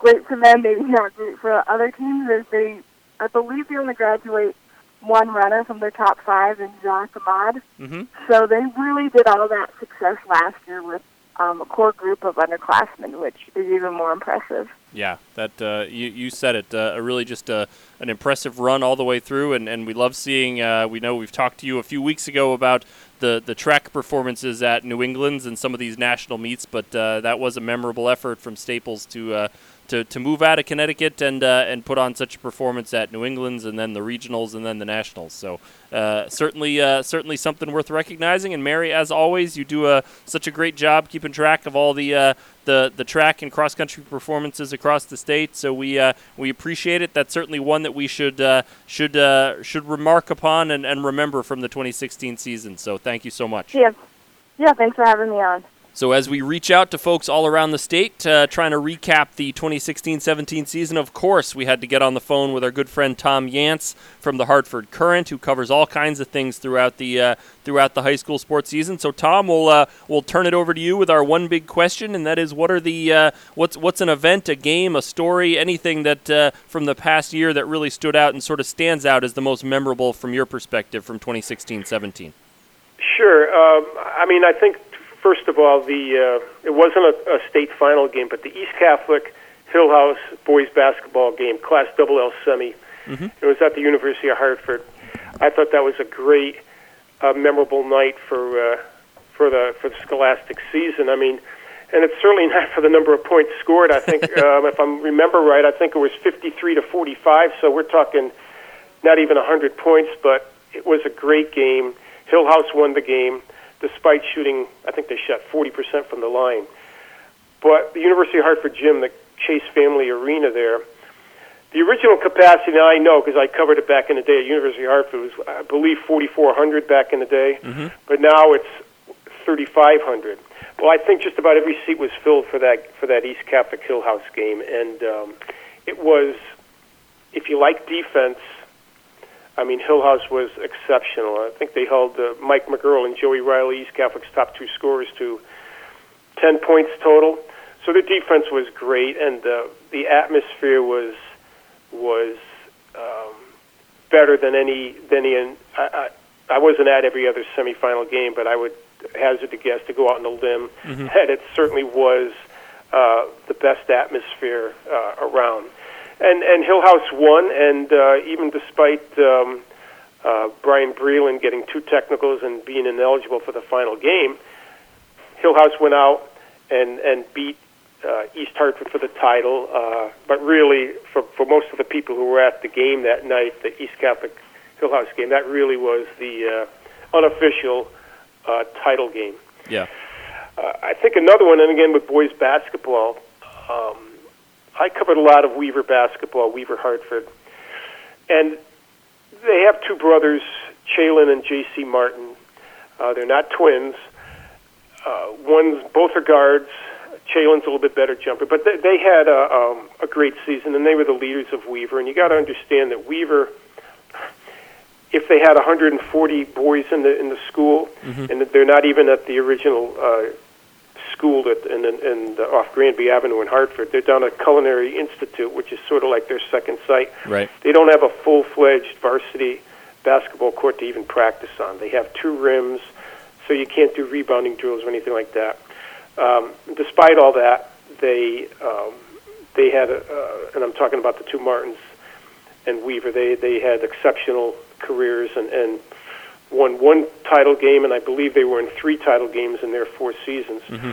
great for them, maybe not great for other teams, is they, I believe they only graduate one runner from their top five in Josh Ahmad. Mm-hmm. So they really did all that success last year with um, a core group of underclassmen, which is even more impressive. Yeah, that uh, you you said it. Uh, really, just uh, an impressive run all the way through, and, and we love seeing. Uh, we know we've talked to you a few weeks ago about the the track performances at New England's and some of these national meets, but uh, that was a memorable effort from Staples to to, to move out of Connecticut and uh, and put on such a performance at New England's and then the regionals and then the nationals. So uh, certainly uh, certainly something worth recognizing. And Mary, as always, you do a, such a great job keeping track of all the uh, the the track and cross country performances across the state. So we uh, we appreciate it. That's certainly one that we should uh, should should remark upon and, and remember from the 2016 season. So thank you so much. Yeah, yeah. Thanks for having me on. So, as we reach out to folks all around the state, uh, trying to recap the 2016 17 season, of course, we had to get on the phone with our good friend Tom Yantz from the Hartford Courant, who covers all kinds of things throughout the uh, throughout the high school sports season. So, Tom, we'll uh, we'll turn it over to you with our one big question, and that is, what are the uh, what's what's an event, a game, a story, anything that uh, from the past year that really stood out and sort of stands out as the most memorable from your perspective from 2016 17? Sure. Um, I mean, I think first of all, the uh, it wasn't a, a state final game, but the East Catholic Hillhouse boys basketball game, Class Double L semi. Mm-hmm. It was at the University of Hartford. I thought that was a great, uh, memorable night for uh, for the for the Scholastic season. I mean, and it's certainly not for the number of points scored. I think, um, if I remember right, I think it was 53 to 45. So we're talking not even 100 points, but it was a great game. Hillhouse won the game despite shooting, I think they shot 40% from the line. But the University of Hartford gym, the Chase Family Arena there, the original capacity, now I know because I covered it back in the day at University of Hartford, was, I believe, 4,400 back in the day, mm-hmm. but now it's 3,500. Well, I think just about every seat was filled for that for that East Catholic Hillhouse game, and um, it was, if you like defense, I mean, Hillhouse was exceptional. I think they held uh, Mike McGurl and Joey Riley, East Catholic's top two scorers, to 10 points total. So the defense was great, and uh, the atmosphere was was um, better than any than any. I, I, I wasn't at every other semifinal game, but I would hazard to guess to go out on a limb mm-hmm. that it certainly was uh, the best atmosphere uh, around and and Hillhouse won, and uh, even despite um, uh, Brian Breland getting two technicals and being ineligible for the final game, Hillhouse went out and and beat uh, East Hartford for the title. Uh, but really, for for most of the people who were at the game that night, the East Catholic Hillhouse game, that really was the uh, unofficial uh, title game. Yeah. Uh, I think another one, and again with boys basketball. Um, I covered a lot of Weaver basketball, Weaver Hartford, and they have two brothers, Chalin and J.C. Martin. Uh, they're not twins. Uh, one's both are guards. Chalin's a little bit better jumper, but they, they had a, um, a great season, and they were the leaders of Weaver. And you got to understand that Weaver, if they had 140 boys in the in the school, mm-hmm. and they're not even at the original uh, school at, in, in, in the, off Granby Avenue in Hartford. They're down at Culinary Institute, which is sort of like their second site. Right. They don't have a full-fledged varsity basketball court to even practice on. They have two rims, so you can't do rebounding drills or anything like that. Um, despite all that, they um, they had, a, uh, and I'm talking about the two Martins and Weaver. They they had exceptional careers and and won one title game, and I believe they were in three title games in their four seasons. Mm-hmm.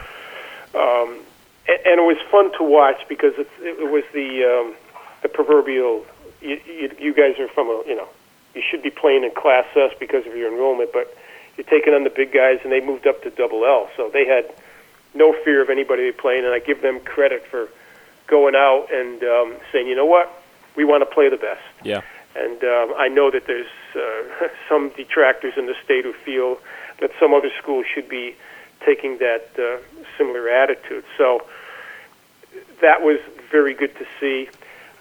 Um, and, and it was fun to watch because it, it was the um, the proverbial. You, you, you guys are from a you know you should be playing in Class S because of your enrollment, but you're taking on the big guys, and they moved up to Double L, so they had no fear of anybody playing, and I give them credit for going out and um, saying, you know what, we want to play the best. Yeah. And um, I know that there's uh, some detractors in the state who feel that some other schools should be taking that uh, similar attitude. So that was very good to see.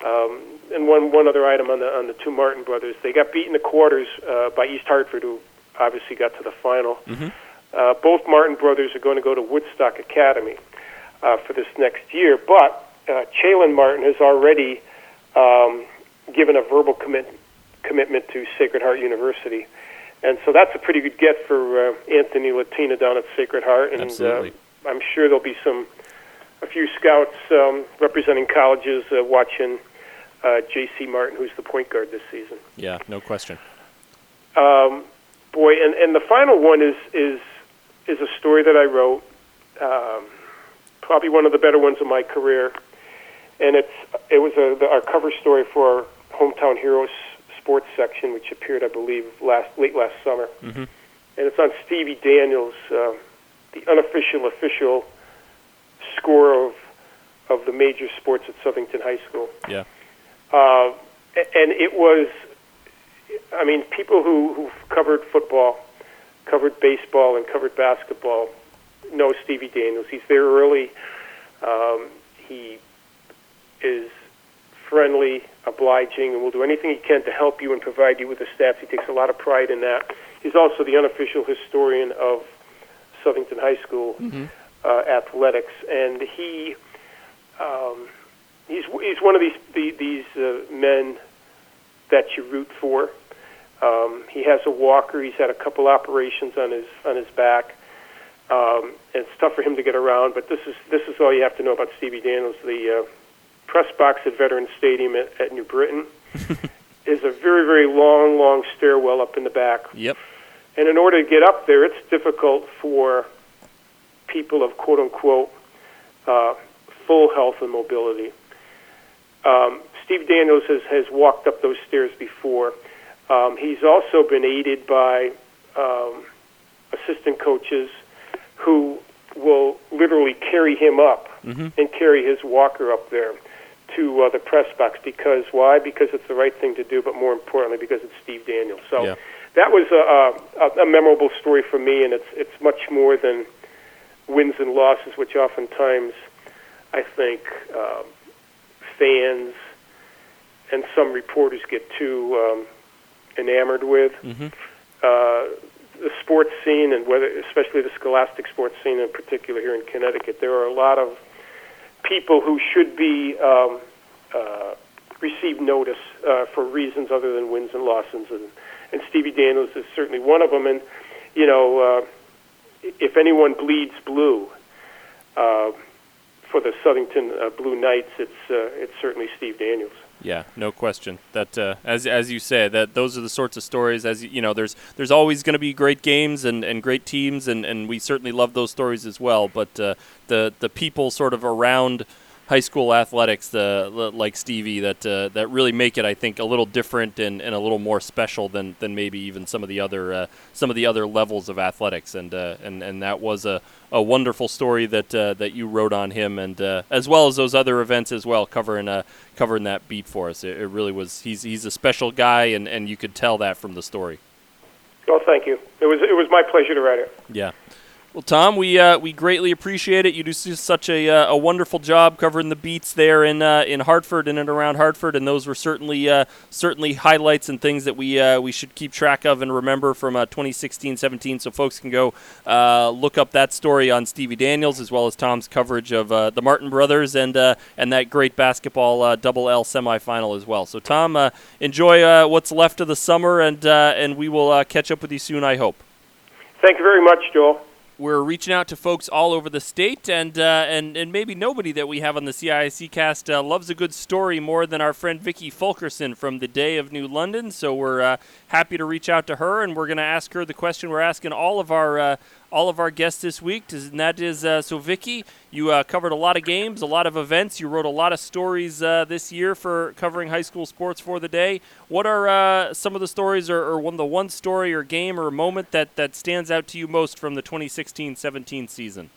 Um, and one one other item on the on the two Martin brothers, they got beaten the quarters uh, by East Hartford, who obviously got to the final. Mm-hmm. Uh, both Martin brothers are going to go to Woodstock Academy uh, for this next year, but uh, Martin has already um, given a verbal commit, commitment to Sacred Heart University. And so that's a pretty good get for uh, Anthony Latina down at Sacred Heart. And Absolutely. Uh, I'm sure there'll be some, a few scouts um, representing colleges uh, watching uh, J.C. Martin, who's the point guard this season. Yeah, no question. Um, boy, and, and the final one is is is a story that I wrote. Um, probably one of the better ones of my career, and it's it was a, the, our cover story for Hometown Heroes sports section, which appeared, I believe, last late last summer, mm-hmm. and it's on Stevie Daniels, uh, the unofficial official score of of the major sports at Southington High School. Yeah, uh, and it was, I mean, people who who covered football, covered baseball, and covered basketball know Stevie Daniels. He's there early. Um, he is friendly, obliging, and will do anything he can to help you and provide you with the stats. He takes a lot of pride in that. He's also the unofficial historian of Southington High School Mm-hmm. uh, athletics, and he um, he's he's one of these the, these uh, men that you root for. Um, he has a walker. He's had a couple operations on his on his back. Um, and it's tough for him to get around, but this is this is all you have to know about Stevie Daniels. The uh, press box at Veterans Stadium at, at New Britain is a very very long long stairwell up in the back. Yep. And in order to get up there, it's difficult for people of quote unquote uh, full health and mobility. Um, Steve Daniels has, has walked up those stairs before. Um, he's also been aided by um, assistant coaches who will literally carry him up Mhm. and carry his walker up there to uh, the press box because why? Because it's the right thing to do, but more importantly, because it's Steve Daniels. So Yeah. that was a, a, a memorable story for me, and it's it's much more than wins and losses, which oftentimes I think um, fans and some reporters get too um, enamored with. Mm-hmm. Uh, the sports scene, and whether, especially the scholastic sports scene in particular here in Connecticut, there are a lot of people who should be um, uh, receive notice uh, for reasons other than wins and losses, and, and Stevie Daniels is certainly one of them. And you know, uh, if anyone bleeds blue uh, for the Southington uh, Blue Knights, it's uh, it's certainly Steve Daniels. Yeah, no question. That uh, as as you say, that those are the sorts of stories. As you, know, there's there's always going to be great games and, and great teams, and, and we certainly love those stories as well. But uh, the the people sort of around high school athletics, the like Stevie, that uh, that really make it, I think, a little different and, and a little more special than, than maybe even some of the other uh, some of the other levels of athletics. And uh, and and that was a, a wonderful story that uh, that you wrote on him, and uh, as well as those other events as well, covering uh, covering that beat for us. It, it really was. He's he's a special guy, and, and you could tell that from the story. Well, thank you. It was it was my pleasure to write it. Yeah. Well, Tom, we uh, we greatly appreciate it. You do such a, uh, a wonderful job covering the beats there in uh, in Hartford and around Hartford, and those were certainly uh, certainly highlights and things that we uh, we should keep track of and remember from uh, 2016-17. So folks can go uh, look up that story on Stevie Daniels as well as Tom's coverage of uh, the Martin brothers and uh, and that great basketball uh, double L semifinal as well. So Tom, uh, enjoy uh, what's left of the summer, and uh, and we will uh, catch up with you soon. I hope. Thank you very much, Joel. We're reaching out to folks all over the state, and uh, and and maybe nobody that we have on the CIAC cast uh, loves a good story more than our friend Vicky Fulkerson from the Day of New London. So we're uh, happy to reach out to her, and we're going to ask her the question we're asking all of our uh, all of our guests this week, and that is uh, so Vicky, you uh, covered a lot of games, a lot of events. You wrote a lot of stories uh, this year for covering high school sports for the day. What are uh, some of the stories, or, or one the one story or game or moment that, that stands out to you most from the 2016-17 season?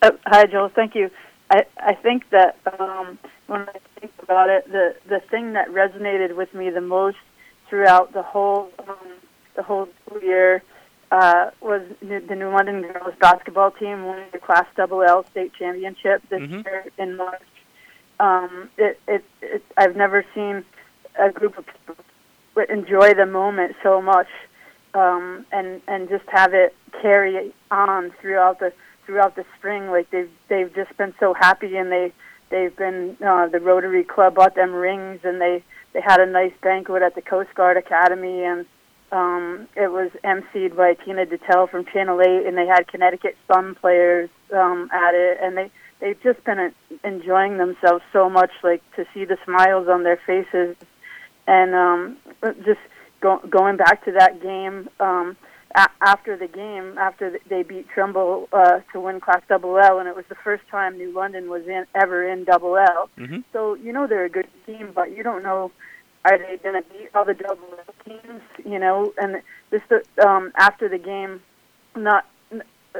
Uh, hi, Joel. Thank you. I, I think that um, when I think about it, the, the thing that resonated with me the most throughout the whole um, the whole year uh, was the New London girls basketball team winning the Class Double L state championship this Mhm. year in March. Um, it, it, it, I've never seen a group of people enjoy the moment so much, um, and and just have it carry on throughout the throughout the spring. Like they've they've just been so happy, and they they've been uh, the Rotary Club bought them rings, and they they had a nice banquet at the Coast Guard Academy, and um, it was emceed by Tina Detelj from Channel Eight, and they had Connecticut Sun players um, at it, and they they've just been uh, enjoying themselves so much. Like to see the smiles on their faces, and um, just go, going back to that game. Um, a- after the game, after th- they beat Trumbull uh, to win Class Double L, and it was the first time New London was in ever in Double L. Mhm. So you know they're a good team, but you don't know are they going to beat all the Double L teams? You know, and this um, after the game, not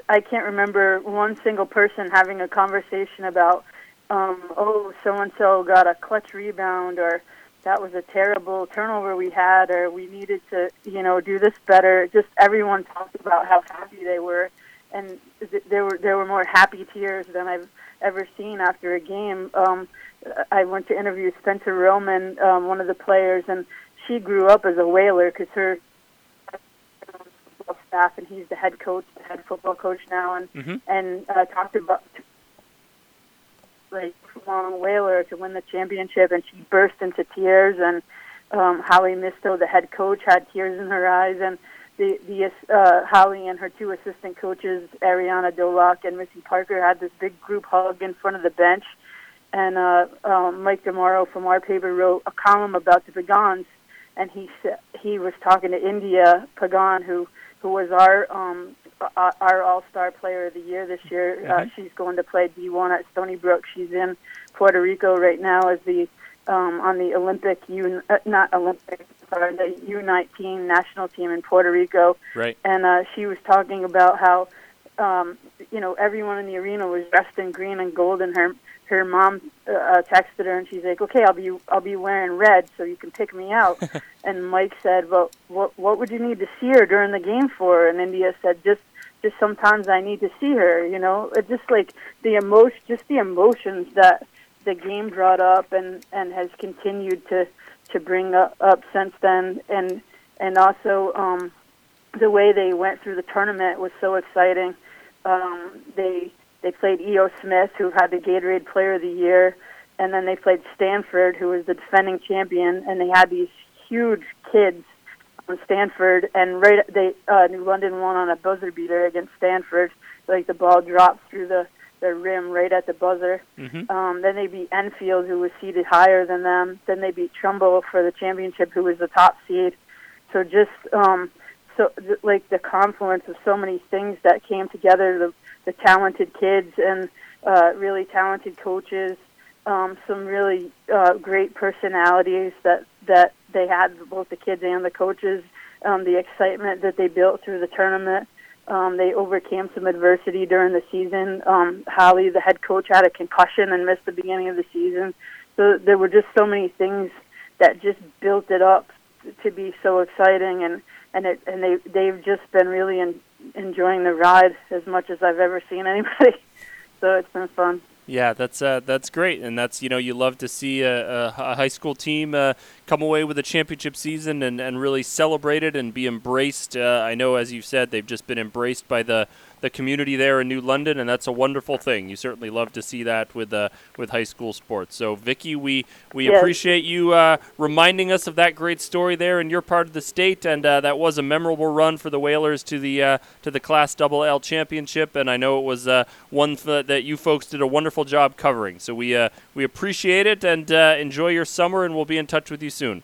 I can't remember one single person having a conversation about, um, oh, so and so got a clutch rebound or that was a terrible turnover we had or we needed to you know do this better just everyone talked about how happy they were and th- there were there were more happy tears than I've ever seen after a game. Um, I went to interview Spencer Roman, um, one of the players, and she grew up as a whaler because her staff and he's the head coach, the head football coach now, and Mm-hmm. and uh, talked about like long whaler to win the championship, and she burst into tears. And um, Holly Misto, the head coach, had tears in her eyes, and the the uh, Holly and her two assistant coaches, Ariana Dolak and Missy Parker, had this big group hug in front of the bench. And uh, um, Mike DiMauro from our paper wrote a column about the Pagans, and he said he was talking to India Pagan, who who was our um, uh, our All Star Player of the Year this year. Uh, Mhm. she's going to play D1 at Stony Brook. She's in Puerto Rico right now as the um, on the Olympic U uh, not Olympic sorry the U19 national team in Puerto Rico Right. and uh, she was talking about how um, you know everyone in the arena was dressed in green and gold, and her her mom uh, uh, texted her and she's like, "Okay, I'll be I'll be wearing red so you can pick me out." and Mike said, "Well, what what would you need to see her during the game for?" And India said, "Just just sometimes I need to see her." You know, it just like the emotion, just the emotions that the game brought up and and has continued to to bring up, up since then, and and also. um the way they went through the tournament was so exciting. Um, they they played E.O. Smith, who had the Gatorade Player of the Year, and then they played Stamford, who was the defending champion, and they had these huge kids from Stamford, and right they uh, New London won on a buzzer beater against Stamford. Like the ball dropped through the the rim right at the buzzer. Mm-hmm. Um, then they beat Enfield, who was seeded higher than them. Then they beat Trumbull for the championship, who was the top seed. So just um, so like the confluence of so many things that came together, the the talented kids and uh, really talented coaches, um, some really uh, great personalities that that they had both the kids and the coaches, um, the excitement that they built through the tournament. Um, they overcame some adversity during the season. Um, Holly, the head coach, had a concussion and missed the beginning of the season. So there were just so many things that just built it up to be so exciting, and and it and they they've just been really en- enjoying the ride as much as I've ever seen anybody. So it's been fun. Yeah, that's uh, that's great, and that's you know you love to see a, a, a high school team uh, come away with a championship season and, and really celebrate it and be embraced. Uh, I know, as you said, they've just been embraced by the, the community there in New London, and that's a wonderful thing. You certainly love to see that with uh, with high school sports. So, Vicky, we we Yes. appreciate you uh, reminding us of that great story there in your part of the state, and uh, that was a memorable run for the Whalers to the uh, to the Class Double L championship, and I know it was uh, one f- that you folks did a wonderful job covering. So we uh, we appreciate it and uh, enjoy your summer, and we'll be in touch with you soon.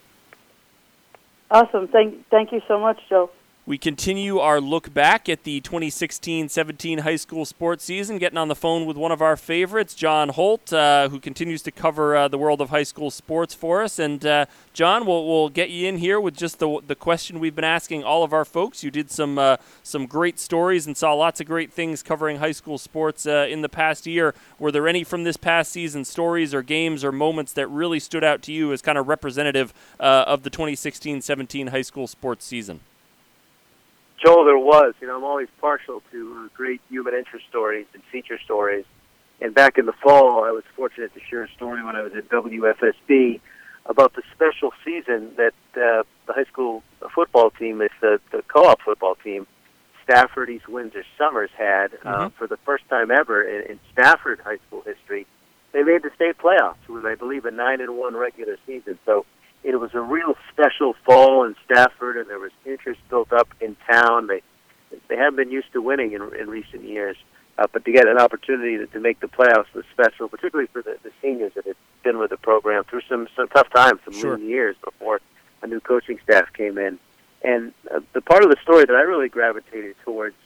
Awesome. Thank thank you so much, Joe. We continue our look back at the 2016 17 high school sports season, getting on the phone with one of our favorites, John Holt, uh, who continues to cover uh, the world of high school sports for us. And, uh, John, we'll, we'll get you in here with just the, the question we've been asking all of our folks. You did some, uh, some great stories and saw lots of great things covering high school sports uh, in the past year. Were there any from this past season stories or games or moments that really stood out to you as kind of representative uh, of the 2016 17 high school sports season? Joel, there was. You know, I'm always partial to uh, great human interest stories and feature stories. And back in the fall, I was fortunate to share a story when I was at WFSB about the special season that uh, the high school football team, it's the, the co-op football team, Stafford East Windsor Somers had uh, Mhm. for the first time ever in, in Stafford high school history. They made the state playoffs with, I believe, a nine and one regular season. So it was a real special fall in Stafford, and there was interest built up in town. They they haven't been used to winning in, in recent years, uh, but to get an opportunity to, to make the playoffs was special, particularly for the, the seniors that had been with the program through some some tough times, some Sure. lean years before a new coaching staff came in. And uh, the part of the story that I really gravitated towards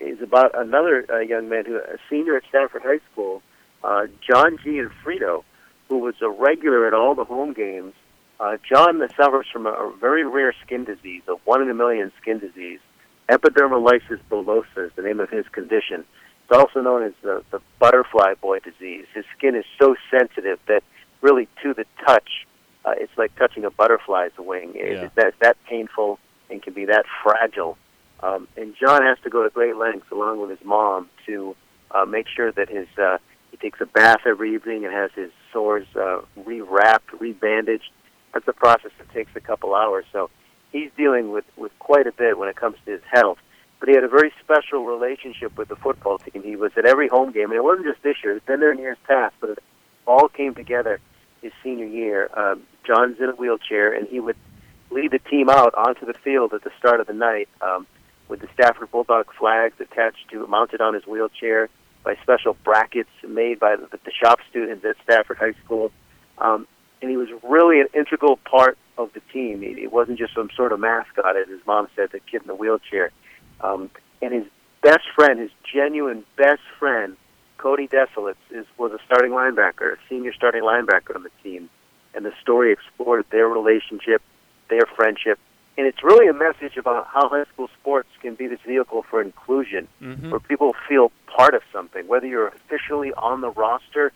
is about another uh, young man who a senior at Stafford High School, uh, John Gianfrido, who was a regular at all the home games. Uh, John suffers from a, a very rare skin disease, a one in a million skin disease. Epidermolysis bullosa is the name of his condition. It's also known as the, the butterfly boy disease. His skin is so sensitive that really to the touch, uh, it's like touching a butterfly's wing. It- Yeah. It's that, that painful and can be that fragile. Um, and John has to go to great lengths, along with his mom, to uh, make sure that his uh, he takes a bath every evening and has his sores uh, re-wrapped, re-bandaged. That's a process that takes a couple hours. So he's dealing with with quite a bit when it comes to his health. But he had a very special relationship with the football team. He was at every home game, and it wasn't just this year. It's been there in years past, but it all came together his senior year. Um, John's in a wheelchair, and he would lead the team out onto the field at the start of the night um, with the Stafford Bulldog flags attached to, mounted on his wheelchair by special brackets made by the, the shop students at Stafford High School. Um, and he was really an integral part of the team. He, he wasn't just some sort of mascot, as his mom said, the kid in the wheelchair. Um, and his best friend, his genuine best friend, Cody Desolitz, is was a starting linebacker, a senior starting linebacker on the team. And the story explored their relationship, their friendship, and it's really a message about how high school sports can be this vehicle for inclusion, Mhm. where people feel part of something, whether you're officially on the roster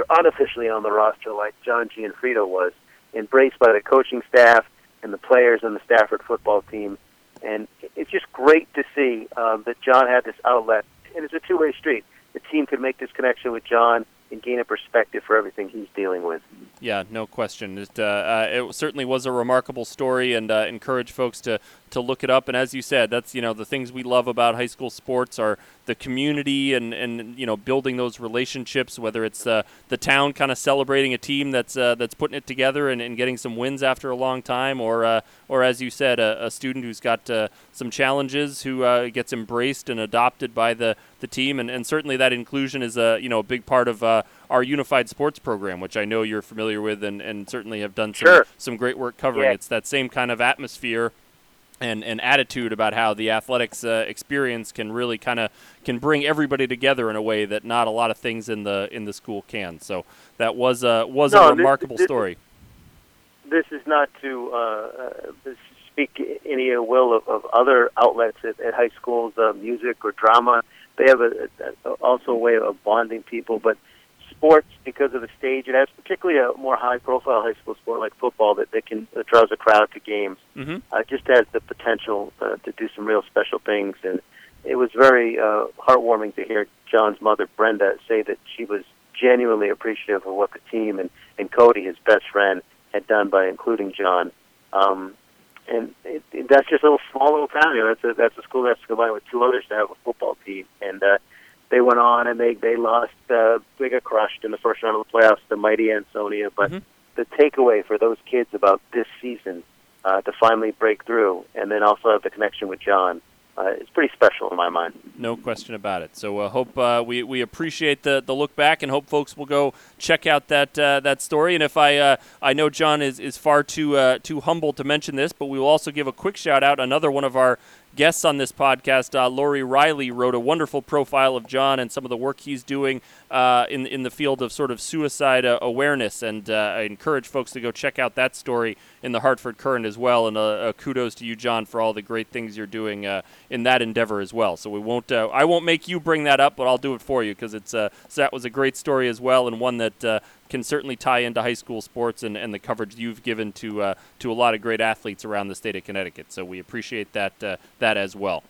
you're unofficially on the roster, like John Gianfrido was, embraced by the coaching staff and the players and the Stafford football team. And it's just great to see um, that John had this outlet, and it's a two-way street. The team could make this connection with John and gain a perspective for everything he's dealing with. Yeah, no question. It, uh, uh, it certainly was a remarkable story, and uh, encourage folks to, to look it up. And as you said, that's you know the things we love about high school sports are the community and, and you know building those relationships. Whether it's uh, the town kind of celebrating a team that's uh, that's putting it together and, and getting some wins after a long time, or uh, or as you said, a, a student who's got uh, some challenges who uh, gets embraced and adopted by the, the team, and, and certainly that inclusion is a you know a big part of uh, our unified sports program, which I know you're familiar with, and, and certainly have done some Sure. some great work covering. Yeah. It's that same kind of atmosphere and, and attitude about how the athletics uh, experience can really kind of can bring everybody together in a way that not a lot of things in the in the school can. So that was a was No, a remarkable this- story. this is not to uh, uh, speak any ill will of, of other outlets at, at high schools, uh, music or drama. They have a, a, also a way of bonding people, but sports, because of the stage, it has particularly a more high-profile high school sport like football that, that can that draws a crowd to games. hmm Uh, just has the potential uh, to do some real special things, and it was very uh, heartwarming to hear John's mother, Brenda, say that she was genuinely appreciative of what the team and, and Cody, his best friend, had done by including John. Um, and it, it, that's just a little small little town. You know, that's a that's a school that's combined with two others to have a football team, and uh, they went on and they they lost. Uh, they got crushed in the first round of the playoffs, the mighty Ansonia. But Mhm. the takeaway for those kids about this season uh, to finally break through, and then also have the connection with John, uh, it's pretty special in my mind. No question about it. So uh, hope uh, we we appreciate the, the look back, and hope folks will go check out that uh, that story. And if I uh, I know John is, is far too uh, too humble to mention this, but we will also give a quick shout out. Another one of our guests on this podcast, uh, Lori Riley, wrote a wonderful profile of John and some of the work he's doing uh, in in the field of sort of suicide uh, awareness. And uh, I encourage folks to go check out that story in the Hartford Courant as well. And uh, uh, kudos to you, John, for all the great things you're doing in that endeavor as well. So we won't I won't make you bring that up, but I'll do it for you because it's so that was a great story as well, and one that can certainly tie into high school sports and, and the coverage you've given to to a lot of great athletes around the state of Connecticut. So we appreciate that that as well.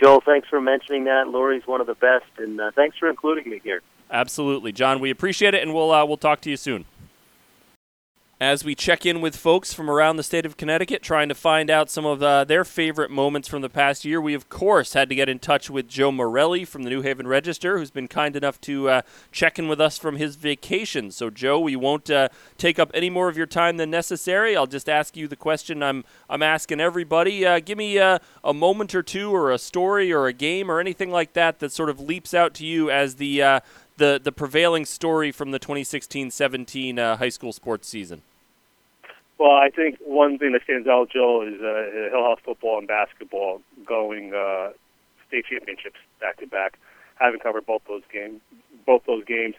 Joel, thanks for mentioning that. Lori's one of the best, and uh, thanks for including me here. Absolutely, John. We appreciate it, and we'll uh, we'll talk to you soon. As we check in with folks from around the state of Connecticut, trying to find out some of uh, their favorite moments from the past year, we of course had to get in touch with Joe Morelli from the New Haven Register, who's been kind enough to uh, check in with us from his vacation. So, Joe, we won't uh, take up any more of your time than necessary. I'll just ask you the question I'm I'm asking everybody. Uh, give me uh, a moment or two, or a story, or a game, or anything like that that sort of leaps out to you as the uh, the the prevailing story from the 2016-17 uh, high school sports season. Well, I think one thing that stands out, Joe, is uh, Hillhouse football and basketball going uh, state championships back to back. Having covered both those games, both those games.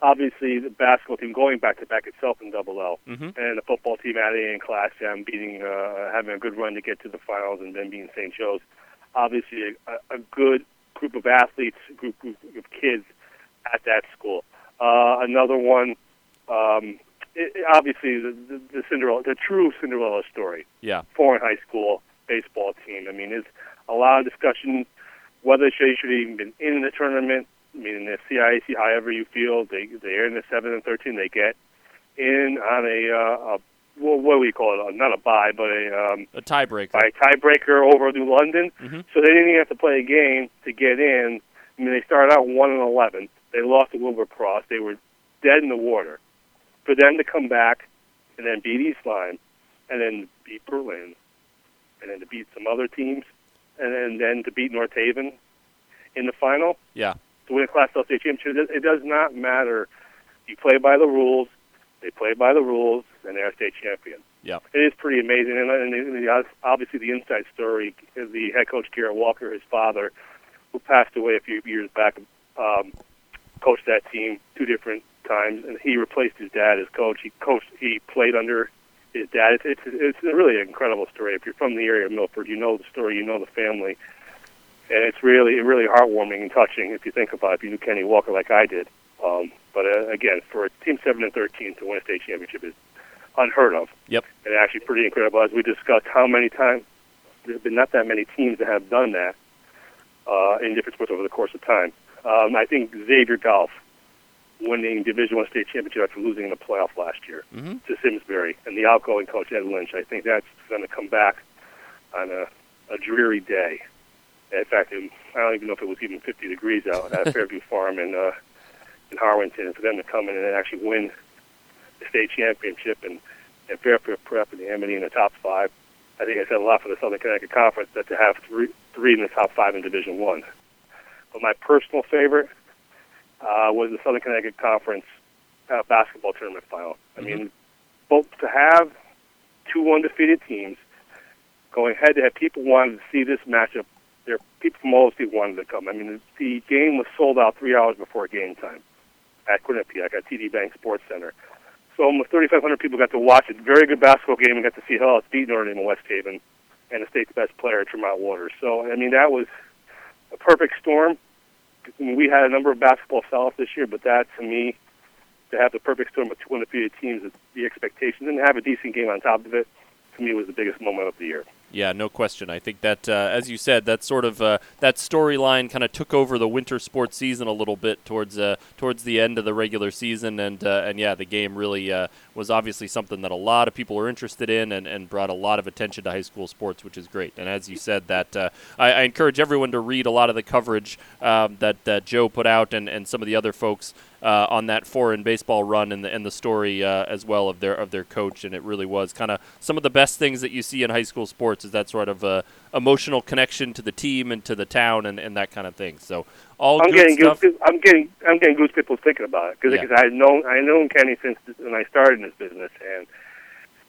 Obviously, the basketball team going back to back itself in Double L, Mm-hmm. and the football team adding in Class M, beating, uh, having a good run to get to the finals, and then being St. Joe's. Obviously, a, a good group of athletes, group, group of kids at that school. Uh, another one. Um, it, it- obviously the, the, the Cinderella, the true Cinderella story. Yeah. Foran high school baseball team. I mean, there's a lot of discussion whether they should have even been in the tournament. I mean, the CIAC, however you feel, they they're in the seven and thirteen. They get in on a, uh, a well, what do we call it? Uh, not a bye, but a um, A tiebreaker. by tiebreaker over New London. Mhm. So they didn't even have to play a game to get in. I mean, they started out one and eleven. They lost to Wilbur Cross. They were dead in the water. For them to come back and then beat East Lyme, and then beat Berlin, and then to beat some other teams, and then then to beat North Haven in the final Yeah. to win a Class L state championship. It- does not matter. You play by the rules. They play by the rules, and they're a state champion. Yeah. It is pretty amazing, and, and the, obviously the inside story is the head coach Garrett Walker, his father, who passed away a few years back, um, coached that team two different times, and he replaced his dad as coach. He coached, he played under his dad. It's, it's it's a really incredible story. If you're from the area of Milford, you know the story, you know the family, and it's really really heartwarming and touching if you think about it. If you knew Kenny Walker like I did. Um, but uh, again, for a team seven and thirteen to win a state championship is unheard of. Yep. And actually pretty incredible. As we discussed, how many times there's been not that many teams that have done that uh, in different sports over the course of time. Um, I think Xavier Golf winning Division One state championship after losing in the playoff last year Mhm. to Simsbury and the outgoing coach Ed Lynch. I think that's going to come back on a, a dreary day. In fact, it, I don't even know if it was even 50 degrees out at Fairview Farm in uh, in Harwinton, and for them to come in and actually win the state championship and, and Fairfield Prep and the Amity in the top five. I think I said a lot for the Southern Connecticut Conference that to have three three in the top five in Division One. But my personal favorite uh, was the Southern Connecticut Conference uh, basketball tournament final. I mean, both to have two undefeated teams going head to head, people wanted to see this matchup. There, people from all over the state wanted to come. I mean, the game was sold out three hours before game time at Quinnipiac at TD Bank Sports Center. So almost 3,500 people got to watch it. Very good basketball game and got to see Hillhouse beat Notre Dame in West Haven and the state's best player, Tremont Waters. So, I mean, that was a perfect storm. We had a number of basketball sellouts this year, but that, to me, to have the perfect storm of two undefeated teams, the expectations, and have a decent game on top of it, to me, was the biggest moment of the year. Yeah, no question. I think that, uh, as you said, that sort of uh, that storyline kind of took over the winter sports season a little bit towards uh, towards the end of the regular season, and uh, and yeah, the game really uh, was obviously something that a lot of people are interested in, and, and brought a lot of attention to high school sports, which is great. And as you said, that uh, I, I encourage everyone to read a lot of the coverage um, that that Joe put out, and, and some of the other folks uh, on that Foran baseball run and the and the story uh, as well of their of their coach, and it really was kind of some of the best things that you see in high school sports is that sort of uh, emotional connection to the team and to the town and, and that kind of thing. So all I'm getting stuff. goose, I'm getting I'm getting goose pimples thinking about it because Yeah. I known I known Kenny since when I started in this business and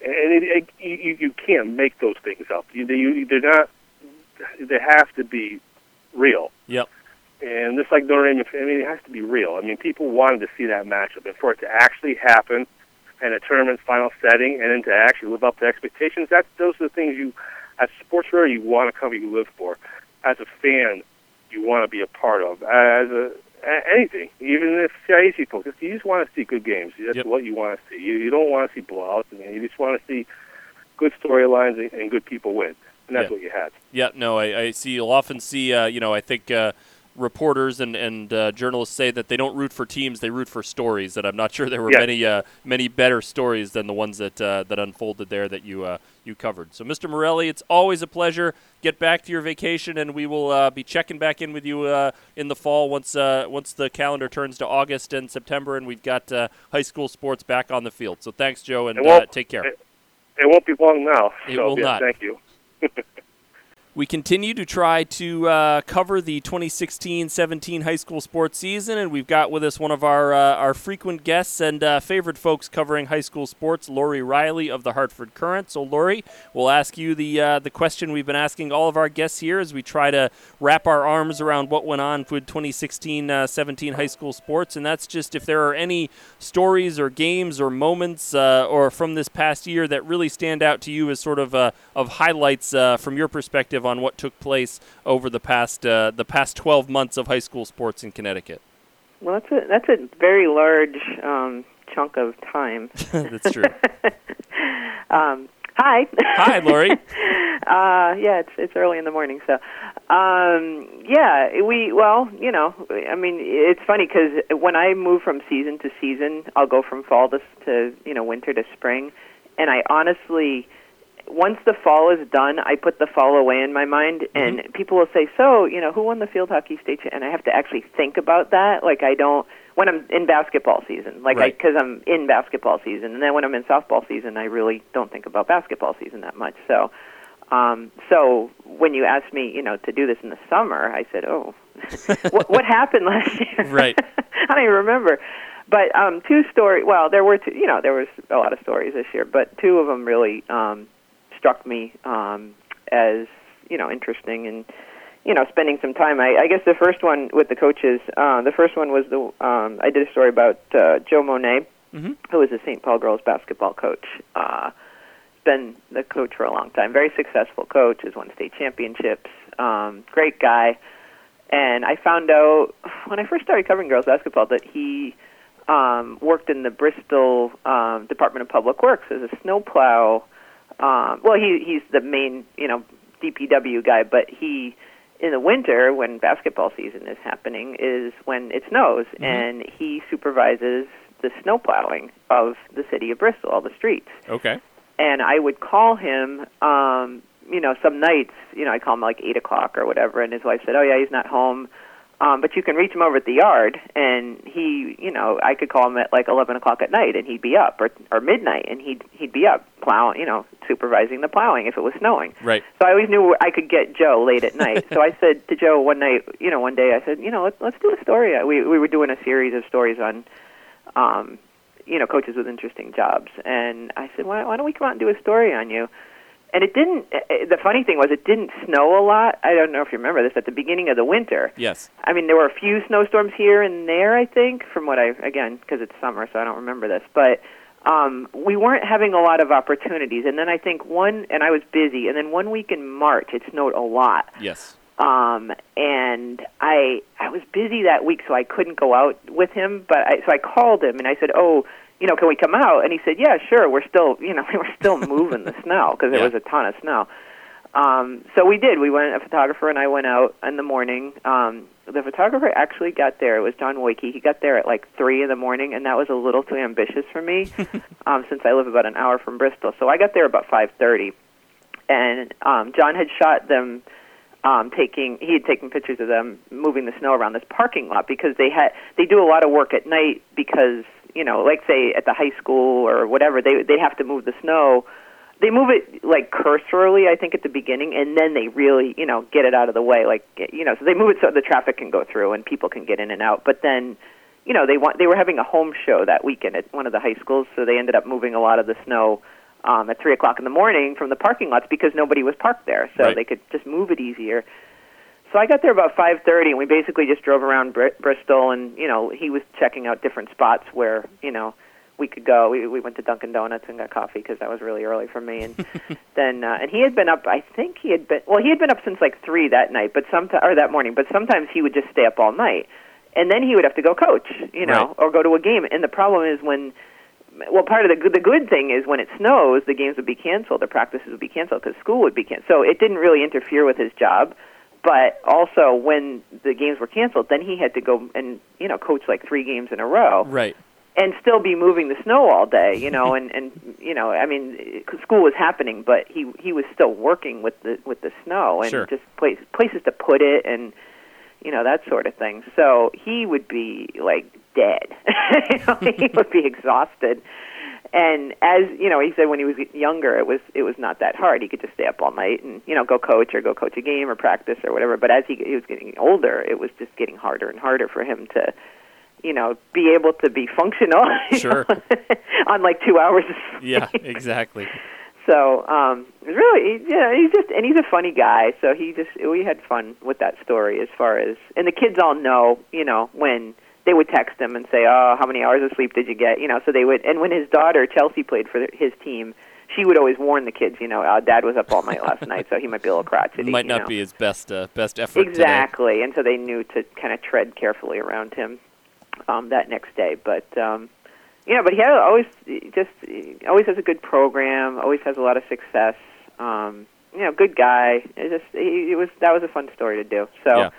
and it, it, you you can't make those things up. You, you they're not they have to be real. Yep. And just like Notre Dame, I mean, it has to be real. I mean, people wanted to see that matchup, and for it to actually happen in a tournament final setting, and then to actually live up to expectations, that's those are the things you, as a sports writer, you want to cover, you live for. As a fan, you want to be a part of. As a anything, even if CIAC folks, you just want to see good games. That's Yep. what you want to see. You, you don't want to see blowouts, and you just want to see good storylines and, and good people win, and that's Yeah. what you had. Yeah, no, I, I see. You'll often see, uh, you know, I think uh, reporters and and uh, journalists say that they don't root for teams; they root for stories. And I'm not sure there were Yes. many uh, many better stories than the ones that uh, that unfolded there that you uh, you covered. So, Mr. Morelli, it's always a pleasure. Get back to your vacation, and we will uh, be checking back in with you uh, in the fall once uh, once the calendar turns to August and September, and we've got uh, high school sports back on the field. So, thanks, Joe, and uh, take care. It, it won't be long now. It so, will yeah, not. Thank you. We continue to try to uh, cover the 2016-17 high school sports season, and we've got with us one of our uh, our frequent guests and uh, favorite folks covering high school sports, Lori Riley of the Hartford Courant. So, Lori, we'll ask you the uh, the question we've been asking all of our guests here as we try to wrap our arms around what went on with 2016-17 high school sports, and that's just if there are any stories or games or moments uh, or from this past year that really stand out to you as sort of uh, of highlights uh, from your perspective on what took place over the past uh, the past 12 months of high school sports in Connecticut. Well, that's a that's a very large um, chunk of time. That's true. um, Hi. Hi, Lori. uh, yeah, it's it's early in the morning, so um, yeah, we well, you know, I mean, it's funny because when I move from season to season, I'll go from fall to to you know winter to spring, and I honestly. Once the fall is done, I put the fall away in my mind, and people will say, "So, you know, who won the field hockey state?" cha-" And I have to actually think about that. Like I don't when I'm in basketball season, like Right. because I'm in basketball season, and then when I'm in softball season, I really don't think about basketball season that much. So, um, so when you asked me, you know, to do this in the summer, I said, "Oh, what, what happened last year?" Right. I don't even remember. But um, two story. Well, there were two. You know, there was a lot of stories this year, but two of them really um, struck me um, as you know interesting and you know spending some time. I, I guess the first one with the coaches. Uh, the first one was the um, I did a story about uh, Joe Monet, Mhm. who was the St. Paul girls basketball coach. Uh, been the coach for a long time. Very successful coach. Has won state championships. Um, great guy. And I found out when I first started covering girls basketball that he um, worked in the Bristol um, Department of Public Works as a snowplow. Um, well, he he's the main you know DPW guy, but he in the winter when basketball season is happening is when it snows, and he supervises the snow plowing of the city of Bristol, all the streets Okay. and I would call him. Um, you know, some nights, you know, I call him like eight o'clock or whatever, and his wife said, "Oh yeah, he's not home." Um, but you can reach him over at the yard, and he, know, I could call him at like eleven o'clock at night, and he'd be up, or or midnight, and he'd he'd be up plowing, you know, supervising the plowing if it was snowing. Right. So I always knew I could get Joe late at night. so I said to Joe one night, you know, one day I said, you know, let's let's do a story. We we were doing a series of stories on, um, you know, coaches with interesting jobs, and I said, why why don't we come out and do a story on you? And it didn't. eh, eh, The funny thing was, it didn't snow a lot. I don't know if you remember this at the beginning of the winter. Yes. I mean, there were a few snowstorms here and there, I think, from what I again because it's summer, so I don't remember this, but um, we weren't having a lot of opportunities. And then I think one, and I was busy, and then one week in March, it snowed a lot. Yes. Um, and I I was busy that week, so I couldn't go out with him. But I, so I called him and I said, "Oh, you know, can we come out?" And he said, "Yeah, sure. We're still, you know, we were still moving the snow because there Yeah. was a ton of snow." Um, so we did. We went. A photographer and I went out in the morning. Um, the photographer actually got there. It was John Wakey. He got there at like three in the morning, and that was a little too ambitious for me, um, since I live about an hour from Bristol. So I got there about five thirty, and um, John had shot them um, taking he had taken pictures of them moving the snow around this parking lot because they had they do a lot of work at night because you know like say at the high school or whatever they they have to move the snow they move it like cursorily I think at the beginning and then they really you know get it out of the way like you know so they move it so the traffic can go through and people can get in and out but then you know they want they were having a home show that weekend at one of the high schools so they ended up moving a lot of the snow um, at three o'clock in the morning from the parking lots because nobody was parked there, so Right. they could just move it easier. So I got there about five thirty, and we basically just drove around Br- Bristol, and you know he was checking out different spots where you know we could go. We we went to Dunkin' Donuts and got coffee because that was really early for me, and then uh, and he had been up. I think he had been well, he had been up since like three that night, but some or that morning, but sometimes he would just stay up all night, and then he would have to go coach, you know, Right. or go to a game. And the problem is when well, part of the good, the good thing is when it snows, the games would be canceled, the practices would be canceled because school would be canceled. So it didn't really interfere with his job. But also, when the games were canceled, then he had to go and you know coach like three games in a row Right. and still be moving the snow all day. You know, and and you know, I mean, school was happening, but he he was still working with the with the snow and Sure. just place, places to put it and you know that sort of thing. So he would be like dead. you know, he would be exhausted. And as you know, he said when he was younger, it was it was not that hard. He could just stay up all night and you know go coach or go coach a game or practice or whatever. But as he, he was getting older, it was just getting harder and harder for him to, you know, be able to be functional. Sure. on like two hours. Of sleep. Yeah. Exactly. So, um, it was really, yeah, he's just, and he's a funny guy. So he just, we had fun with that story as far as, and the kids all know, you know, when they would text him and say, "Oh, how many hours of sleep did you get?" You know, so they would. And when his daughter Chelsea played for his team, she would always warn the kids, you know, uh, "Dad was up all night last night, so he might be a little crotchety." Might you not know. be his best uh, best effort today. exactly. And so they knew to kind of tread carefully around him um, that next day. But um, Yeah, but he had always just always has a good program. Always has a lot of success. Um, you know, good guy. It just he, it was that was a fun story to do. So, Yeah.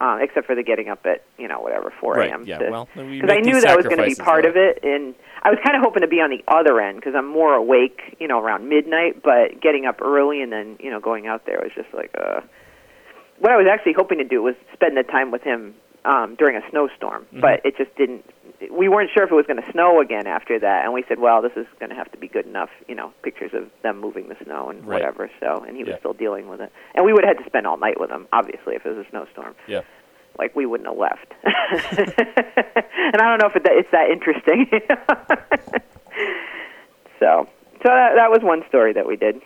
Uh, except for the getting up at you know whatever 4 Right, a.m. yeah, to- well, we because I knew that was going to be part of it, and I was kind of hoping to be on the other end because I'm more awake, you know, around midnight. But getting up early and then you know going out there was just like uh. What I was actually hoping to do was spend the time with him um, during a snowstorm, Mm-hmm. but it just didn't. We weren't sure if it was going to snow again after that, and we said, "Well, this is going to have to be good enough." You know, pictures of them moving the snow and Right. whatever. So, and he was Yeah. still dealing with it, and we would have had to spend all night with him, obviously, if it was a snowstorm Yeah. like we wouldn't have left. and I don't know if it, it's that interesting. so, so that, that was one story that we did.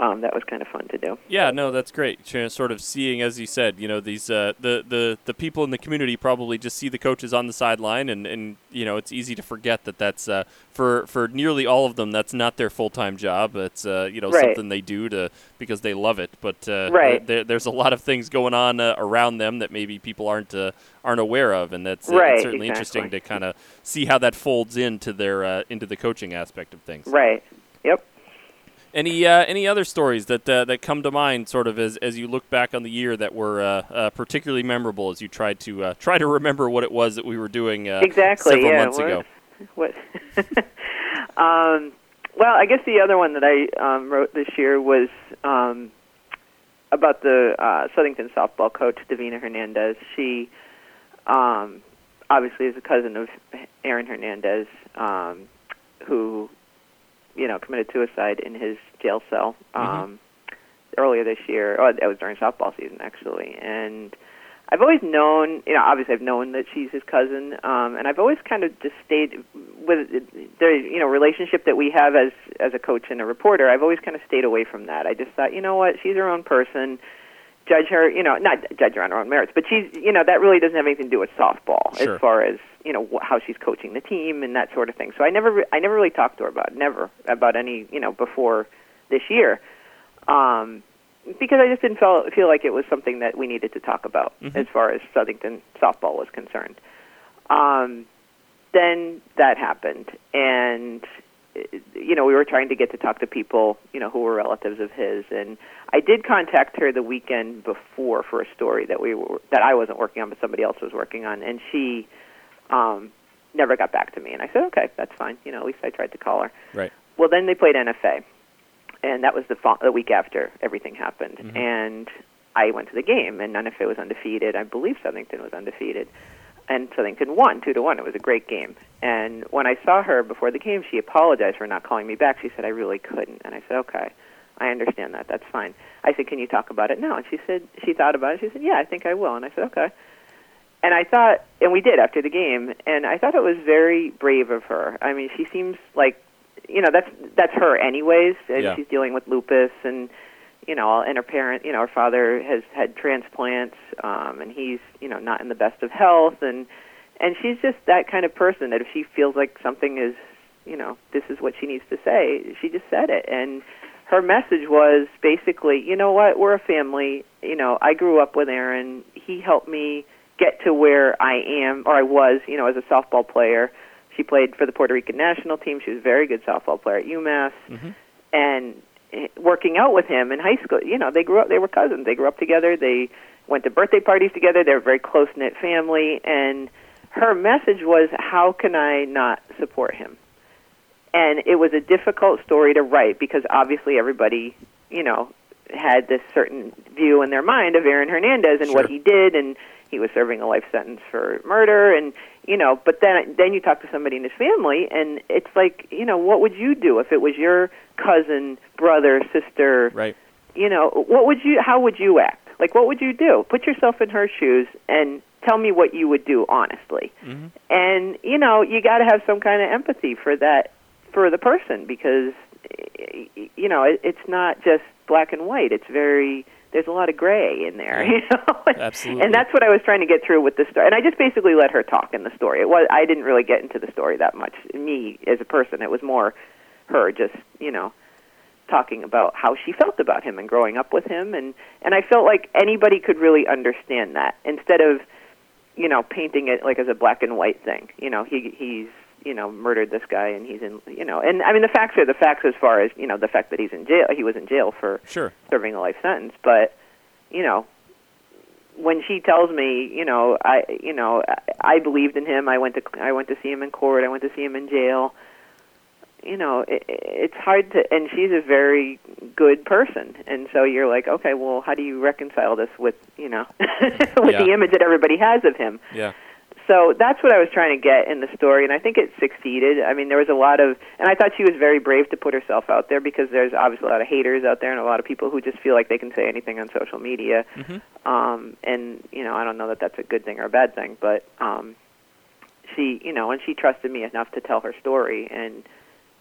Um, that was kind of fun to do. Yeah, no, that's great. Sort of seeing, as you said, you know, these uh, the the the people in the community probably just see the coaches on the sideline, and and you know, it's easy to forget that that's uh, for for nearly all of them, that's not their full time job. It's uh, you know Right. something they do to because they love it. But uh, Right. there, there's a lot of things going on uh, around them that maybe people aren't uh, aren't aware of, and that's uh, it's Right, certainly interesting to kind of see how that folds into their uh, into the coaching aspect of things. Right. Any uh, any other stories that uh, that come to mind, sort of as, as you look back on the year that were uh, uh, particularly memorable as you tried to uh, try to remember what it was that we were doing uh, exactly. several yeah. months what- ago? What? um, well, I guess the other one that I um, wrote this year was um, about the uh, Southington softball coach, Davina Hernandez. She um, obviously is a cousin of Aaron Hernandez, um, who you know committed suicide in his jail cell um, earlier this year. Oh, it was during softball season actually, and I've always known, you know, obviously I've known that she's his cousin, um, and I've always kind of just stayed with the, you know, relationship that we have as as a coach and a reporter. I've always kind of stayed away from that. I just thought, you know what, she's her own person. Judge her, you know, not judge her on her own merits, but she's, you know, that really doesn't have anything to do with softball Sure. as far as you know how she's coaching the team and that sort of thing. So I never, I never really talked to her about never about any, you know, before this year. Um, because I just didn't feel feel like it was something that we needed to talk about as far as Southington softball was concerned. Um, then that happened, and you know we were trying to get to talk to people you know who were relatives of his, and I did contact her the weekend before for a story that we were that I wasn't working on, but somebody else was working on, and she um, never got back to me, and I said okay, that's fine. You know at least I tried to call her. Right. Well, then they played NFA, and that was the fa- the week after everything happened, Mm-hmm. and I went to the game, and NFA was undefeated. I believe Southington was undefeated, and Southington won two to one. It was a great game. And when I saw her before the game, she apologized for not calling me back. She said I really couldn't, and I said okay, I understand that. That's fine. I said, can you talk about it now? And she said she thought about it. She said, yeah, I think I will. And I said okay. And I thought, and we did after the game, and I thought it was very brave of her. I mean, she seems like, you know, that's that's her anyways, and Yeah. she's dealing with lupus, and you know, and her parent, you know, her father has had transplants, um, and he's, you know, not in the best of health, and and she's just that kind of person that if she feels like something is, you know, this is what she needs to say, she just said it, and her message was basically, you know what, we're a family. You know, I grew up with Aaron. He helped me get to where I am, or I was, you know, as a softball player. She played for the Puerto Rican national team. She was a very good softball player at UMass. And eh, working out with him in high school, you know, they grew up, they were cousins. They grew up together. They went to birthday parties together. They're a very close knit family. And her message was, how can I not support him? and it was a difficult story to write because obviously everybody, you know, had this certain view in their mind of Aaron Hernandez and what he did, and he was serving a life sentence for murder, and you know. But then, then you talk to somebody in his family, and it's like, you know, what would you do if it was your cousin, brother, sister? Right. You know, what would you? How would you act? Like, what would you do? Put yourself in her shoes and tell me what you would do honestly. Mm-hmm. And you know, you got to have some kind of empathy for that for the person because you know it, it's not just black and white. It's very there's a lot of gray in there, you know. Absolutely. And that's what I was trying to get through with the story. And I just basically let her talk in the story. It was I didn't really get into the story that much. Me as a person, it was more her just you know talking about how she felt about him and growing up with him and and I felt like anybody could really understand that instead of you know painting it like as a black and white thing you know he he's you know murdered this guy and he's in you know and I mean the facts are the facts as far as you know the fact that he's in jail he was in jail for Sure. serving a life sentence but you know when she tells me you know I you know I, I believed in him I went to I went to see him in court I went to see him in jail you know it, it's hard to and she's a very good person and so you're like okay well how do you reconcile this with you know with Yeah. the image that everybody has of him Yeah. So that's what I was trying to get in the story, and I think it succeeded. I mean, there was a lot of, and I thought she was very brave to put herself out there because there's obviously a lot of haters out there and a lot of people who just feel like they can say anything on social media. Mhm. Um, and you know, I don't know that that's a good thing or a bad thing, but um, she, you know, and she trusted me enough to tell her story, and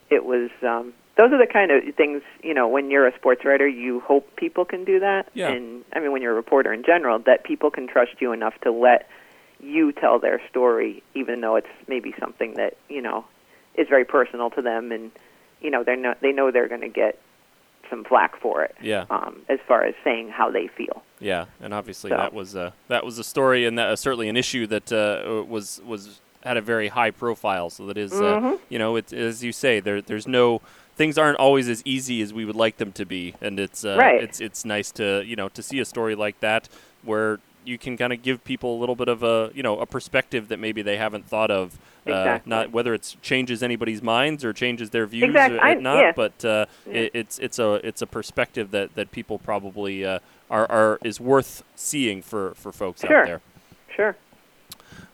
it was. Um, those are the kind of things, you know, when you're a sports writer, you hope people can do that. Yeah. And I mean, when you're a reporter in general, that people can trust you enough to let you tell their story, even though it's maybe something that you know is very personal to them, and you know they're not they know they're going to get some flack for it. Yeah. Um, as far as saying how they feel. Yeah, and obviously So- that was uh, that was a story, and that was certainly an issue that uh, was was had a very high profile. So that is, uh, Mhm. you know, it's as you say, there there's no things aren't always as easy as we would like them to be, and it's uh, Right. it's it's nice to you know to see a story like that where you can kind of give people a little bit of a you know a perspective that maybe they haven't thought of. Uh, Exactly. not whether it's changes anybody's minds or changes their views Exactly. or I- not, yeah. but uh, Yeah. it, it's it's a it's a perspective that, that people probably uh, are, are is worth seeing for, for folks Sure. out there. Sure.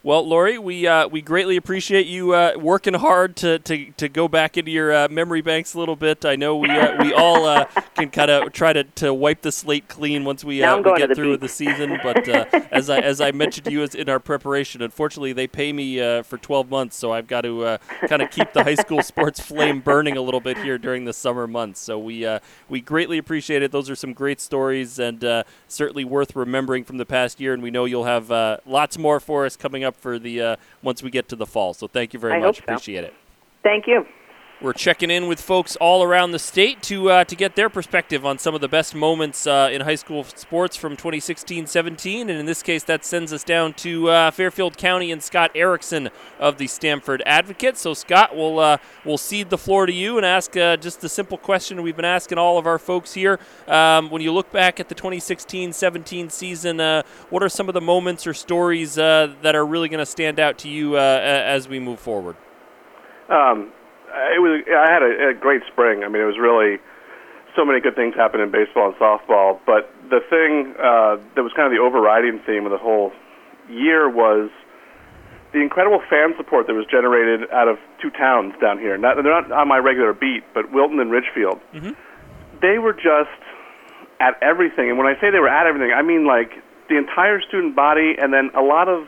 Well, Lori, we uh, we greatly appreciate you uh, working hard to, to, to go back into your uh, memory banks a little bit. I know we uh, we all uh, can kind of try to, to wipe the slate clean once we, uh, we get the through with the season. But uh, as I as I mentioned to you as in our preparation, unfortunately they pay me uh, for 12 months, so I've got to uh, kind of keep the high school sports flame burning a little bit here during the summer months. So we uh, we greatly appreciate it. Those are some great stories and uh, certainly worth remembering from the past year. And we know you'll have uh, lots more for us coming up for the uh, once we get to the fall. So thank you very I much. so. Appreciate it. Thank you. We're checking in with folks all around the state to uh, to get their perspective on some of the best moments uh, in high school sports from 2016-17, and in this case, that sends us down to uh, Fairfield County and Scott Erickson of the Stamford Advocate. So, Scott, we'll uh, we'll cede the floor to you and ask uh, just the simple question we've been asking all of our folks here. Um, when you look back at the 2016-17 season, uh, what are some of the moments or stories that are really going to stand out to you as we move forward? Um, it was. I had a, a great spring. I mean, it was really so many good things happened in baseball and softball. But the thing uh, that was kind of the overriding theme of the whole year was the incredible fan support that was generated out of two towns down here. Not, they're not on my regular beat, but Wilton and Ridgefield. Mhm. They were just at everything. And when I say they were at everything, I mean like the entire student body and then a lot of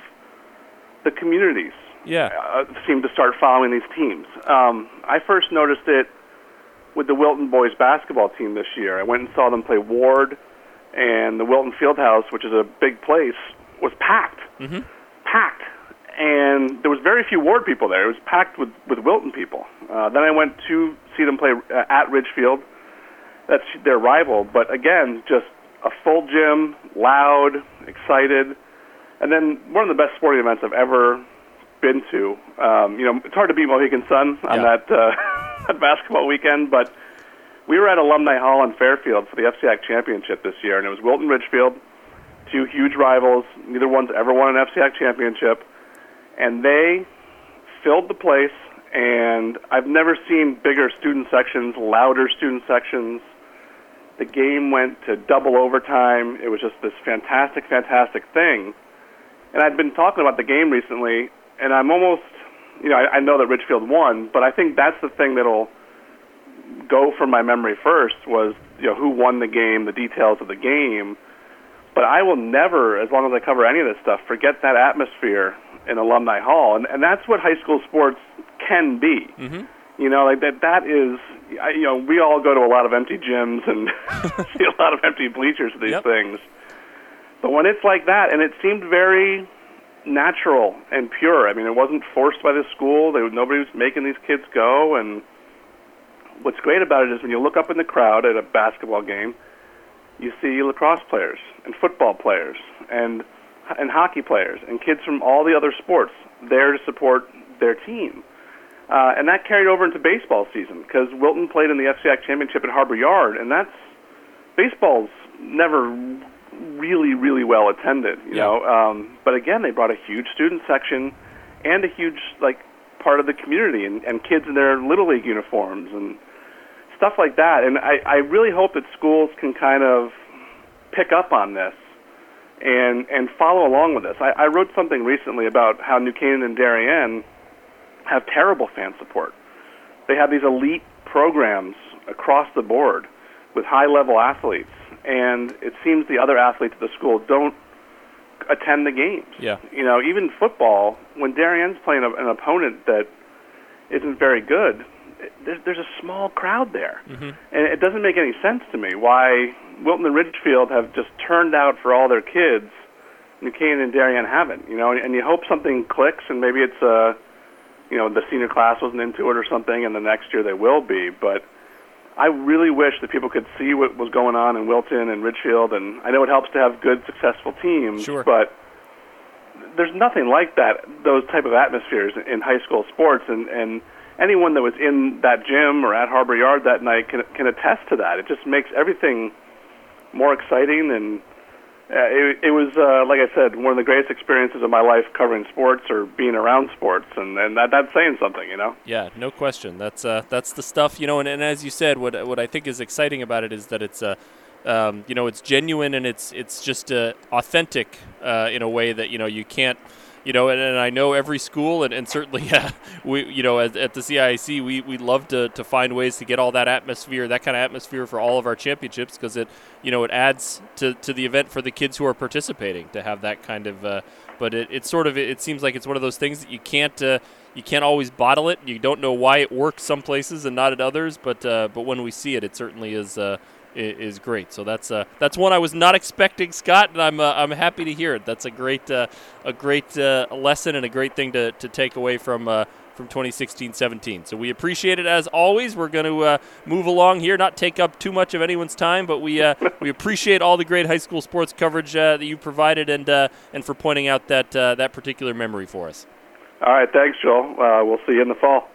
the communities Yeah. uh, seemed to start following these teams. Um, I first noticed it with the Wilton boys basketball team this year. I went and saw them play Ward, and the Wilton Fieldhouse, which is a big place, was packed. Mm-hmm. Packed. And there was very few Ward people there. It was packed with, with Wilton people. Uh, then I went to see them play uh, at Ridgefield. That's their rival. But again, just a full gym, loud, excited. And then one of the best sporting events I've ever been to. Um, you know, it's hard to beat Mohegan Sun on Yeah. that uh, that basketball weekend, but we were at Alumni Hall in Fairfield for the FCIAC championship this year, and it was Wilton Ridgefield, two huge rivals. Neither one's ever won an FCIAC championship, and they filled the place. And I've never seen bigger student sections, louder student sections. The game went to double overtime. It was just this fantastic, fantastic thing. And I'd been talking about the game recently, and I'm almost, you know, I, I know that Ridgefield won, but I think that's the thing that'll go from my memory first was, you know, who won the game, the details of the game. But I will never, as long as I cover any of this stuff, forget that atmosphere in Alumni Hall, and and that's what high school sports can be. Mm-hmm. You know, like that. That is, you know, we all go to a lot of empty gyms and see a lot of empty bleachers for these Yep. things. But when it's like that, and it seemed very natural and pure. I mean, it wasn't forced by the school. They, nobody was making these kids go. And what's great about it is when you look up in the crowd at a basketball game, you see lacrosse players and football players and and hockey players and kids from all the other sports there to support their team. Uh, and that carried over into baseball season because Wilton played in the FCIAC championship at Harbor Yard, and that's baseball's never really, really well attended, you Yeah. know. Um, but again, they brought a huge student section and a huge like part of the community, and, and kids in their little league uniforms and stuff like that. And I, I really hope that schools can kind of pick up on this and and follow along with this. I, I wrote something recently about how New Canaan and Darien have terrible fan support. They have these elite programs across the board with high level athletes, and it seems the other athletes at the school don't attend the games. Yeah. You know, even football, when Darien's playing a, an opponent that isn't very good, there's, there's a small crowd there. Mm-hmm. And it doesn't make any sense to me why Wilton and Ridgefield have just turned out for all their kids. New Canaan and Darien haven't, you know, and you hope something clicks and maybe it's uh you know, the senior class wasn't into it or something and the next year they will be, but I really wish that people could see what was going on in Wilton and Ridgefield and I know it helps to have good successful teams, Sure. but there's nothing like that those type of atmospheres in high school sports and and anyone that was in that gym or at Harbor Yard that night can can attest to that. It just makes everything more exciting and uh, it, it was uh, like I said one of the greatest experiences of my life covering sports or being around sports and and that that's saying something, you know. Yeah, no question. That's uh, that's the stuff, you know. And, and as you said, what what I think is exciting about it is that it's uh, um, you know, it's genuine and it's it's just uh, authentic uh, in a way that you know you can't. You know, and, and I know every school, and, and certainly uh, we, you know, at, at the CIAC, we, we love to, to find ways to get all that atmosphere, that kind of atmosphere for all of our championships, because it, you know, it adds to, to the event for the kids who are participating to have that kind of. Uh, but it, it sort of it seems like it's one of those things that you can't uh, you can't always bottle it. You don't know why it works some places and not at others, but uh, but when we see it, it certainly is uh, is great. So that's uh, that's one I was not expecting, Scott, and I'm uh, I'm happy to hear it. That's a great uh, a great uh, lesson and a great thing to, to take away from. Uh, from 2016-17. So we appreciate it as always. We're going to uh, move along here, not take up too much of anyone's time, but we uh, we appreciate all the great high school sports coverage uh, that you provided and uh, and for pointing out that uh, that particular memory for us. All right, thanks, Joel. Uh, we'll see you in the fall.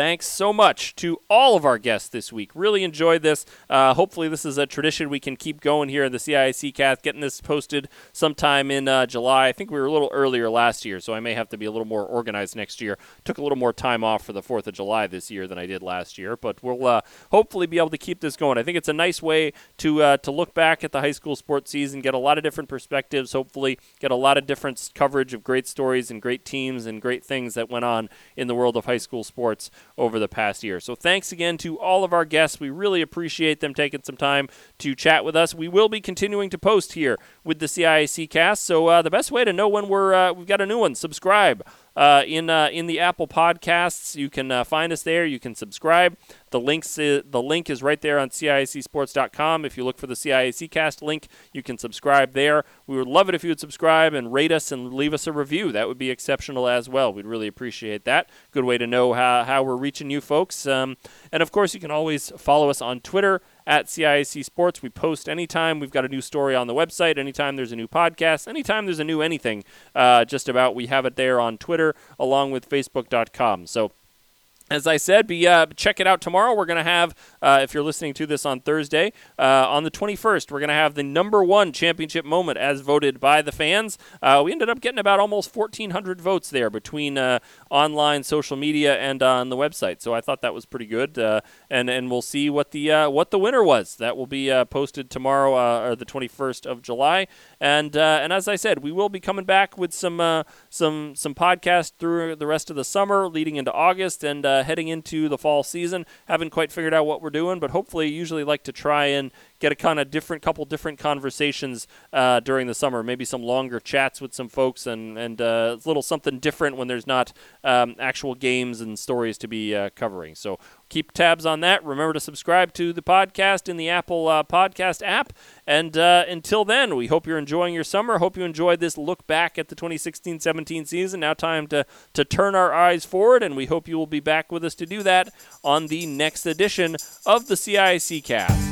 Thanks so much to all of our guests this week. Really enjoyed this. Uh, hopefully, this is a tradition we can keep going here in the CIAC cast, getting this posted sometime in uh, July. I think we were a little earlier last year, so I may have to be a little more organized next year. Took a little more time off for the 4th of July this year than I did last year, but we'll uh, hopefully be able to keep this going. I think it's a nice way to, uh, to look back at the high school sports season, get a lot of different perspectives, hopefully, get a lot of different coverage of great stories and great teams and great things that went on in the world of high school sports over the past year. So thanks again to all of our guests. We really appreciate them taking some time to chat with us. We will be continuing to post here with the CIAC cast. So uh, the best way to know when we're uh, we've got a new one, subscribe. Uh, in uh, in the Apple Podcasts, you can uh, find us there. You can subscribe. The links the link is right there on CIACSports.com. If you look for the CIAC Cast link, you can subscribe there. We would love it if you would subscribe and rate us and leave us a review. That would be exceptional as well. We'd really appreciate that. Good way to know how, how we're reaching you folks. Um, and of course, you can always follow us on Twitter at CIAC Sports. We post anytime we've got a new story on the website, anytime there's a new podcast, anytime there's a new anything, uh, just about. We have it there on Twitter along with Facebook.com. So as I said, be uh, check it out tomorrow. We're going to have, uh, if you're listening to this on Thursday, uh, on the 21st, we're going to have the number one championship moment as voted by the fans. Uh, we ended up getting about almost 1,400 votes there between uh, online, social media, and on the website. So I thought that was pretty good. Uh, and and we'll see what the what the winner was. That will be posted tomorrow, or the 21st of July. And and as I said, we will be coming back with some some some podcasts through the rest of the summer, leading into August, and uh, heading into the fall season. Haven't quite figured out what we're doing, but hopefully, usually like to try and get a kind of different couple different conversations uh, during the summer. Maybe some longer chats with some folks, and and uh, a little something different when there's not um, actual games and stories to be uh, covering. So keep tabs on that. Remember to subscribe to the podcast in the Apple uh, Podcast app. And uh, until then, we hope you're enjoying your summer. Hope you enjoyed this look back at the 2016-17 season. Now time to to turn our eyes forward, and we hope you will be back with us to do that on the next edition of the CIAC Cast.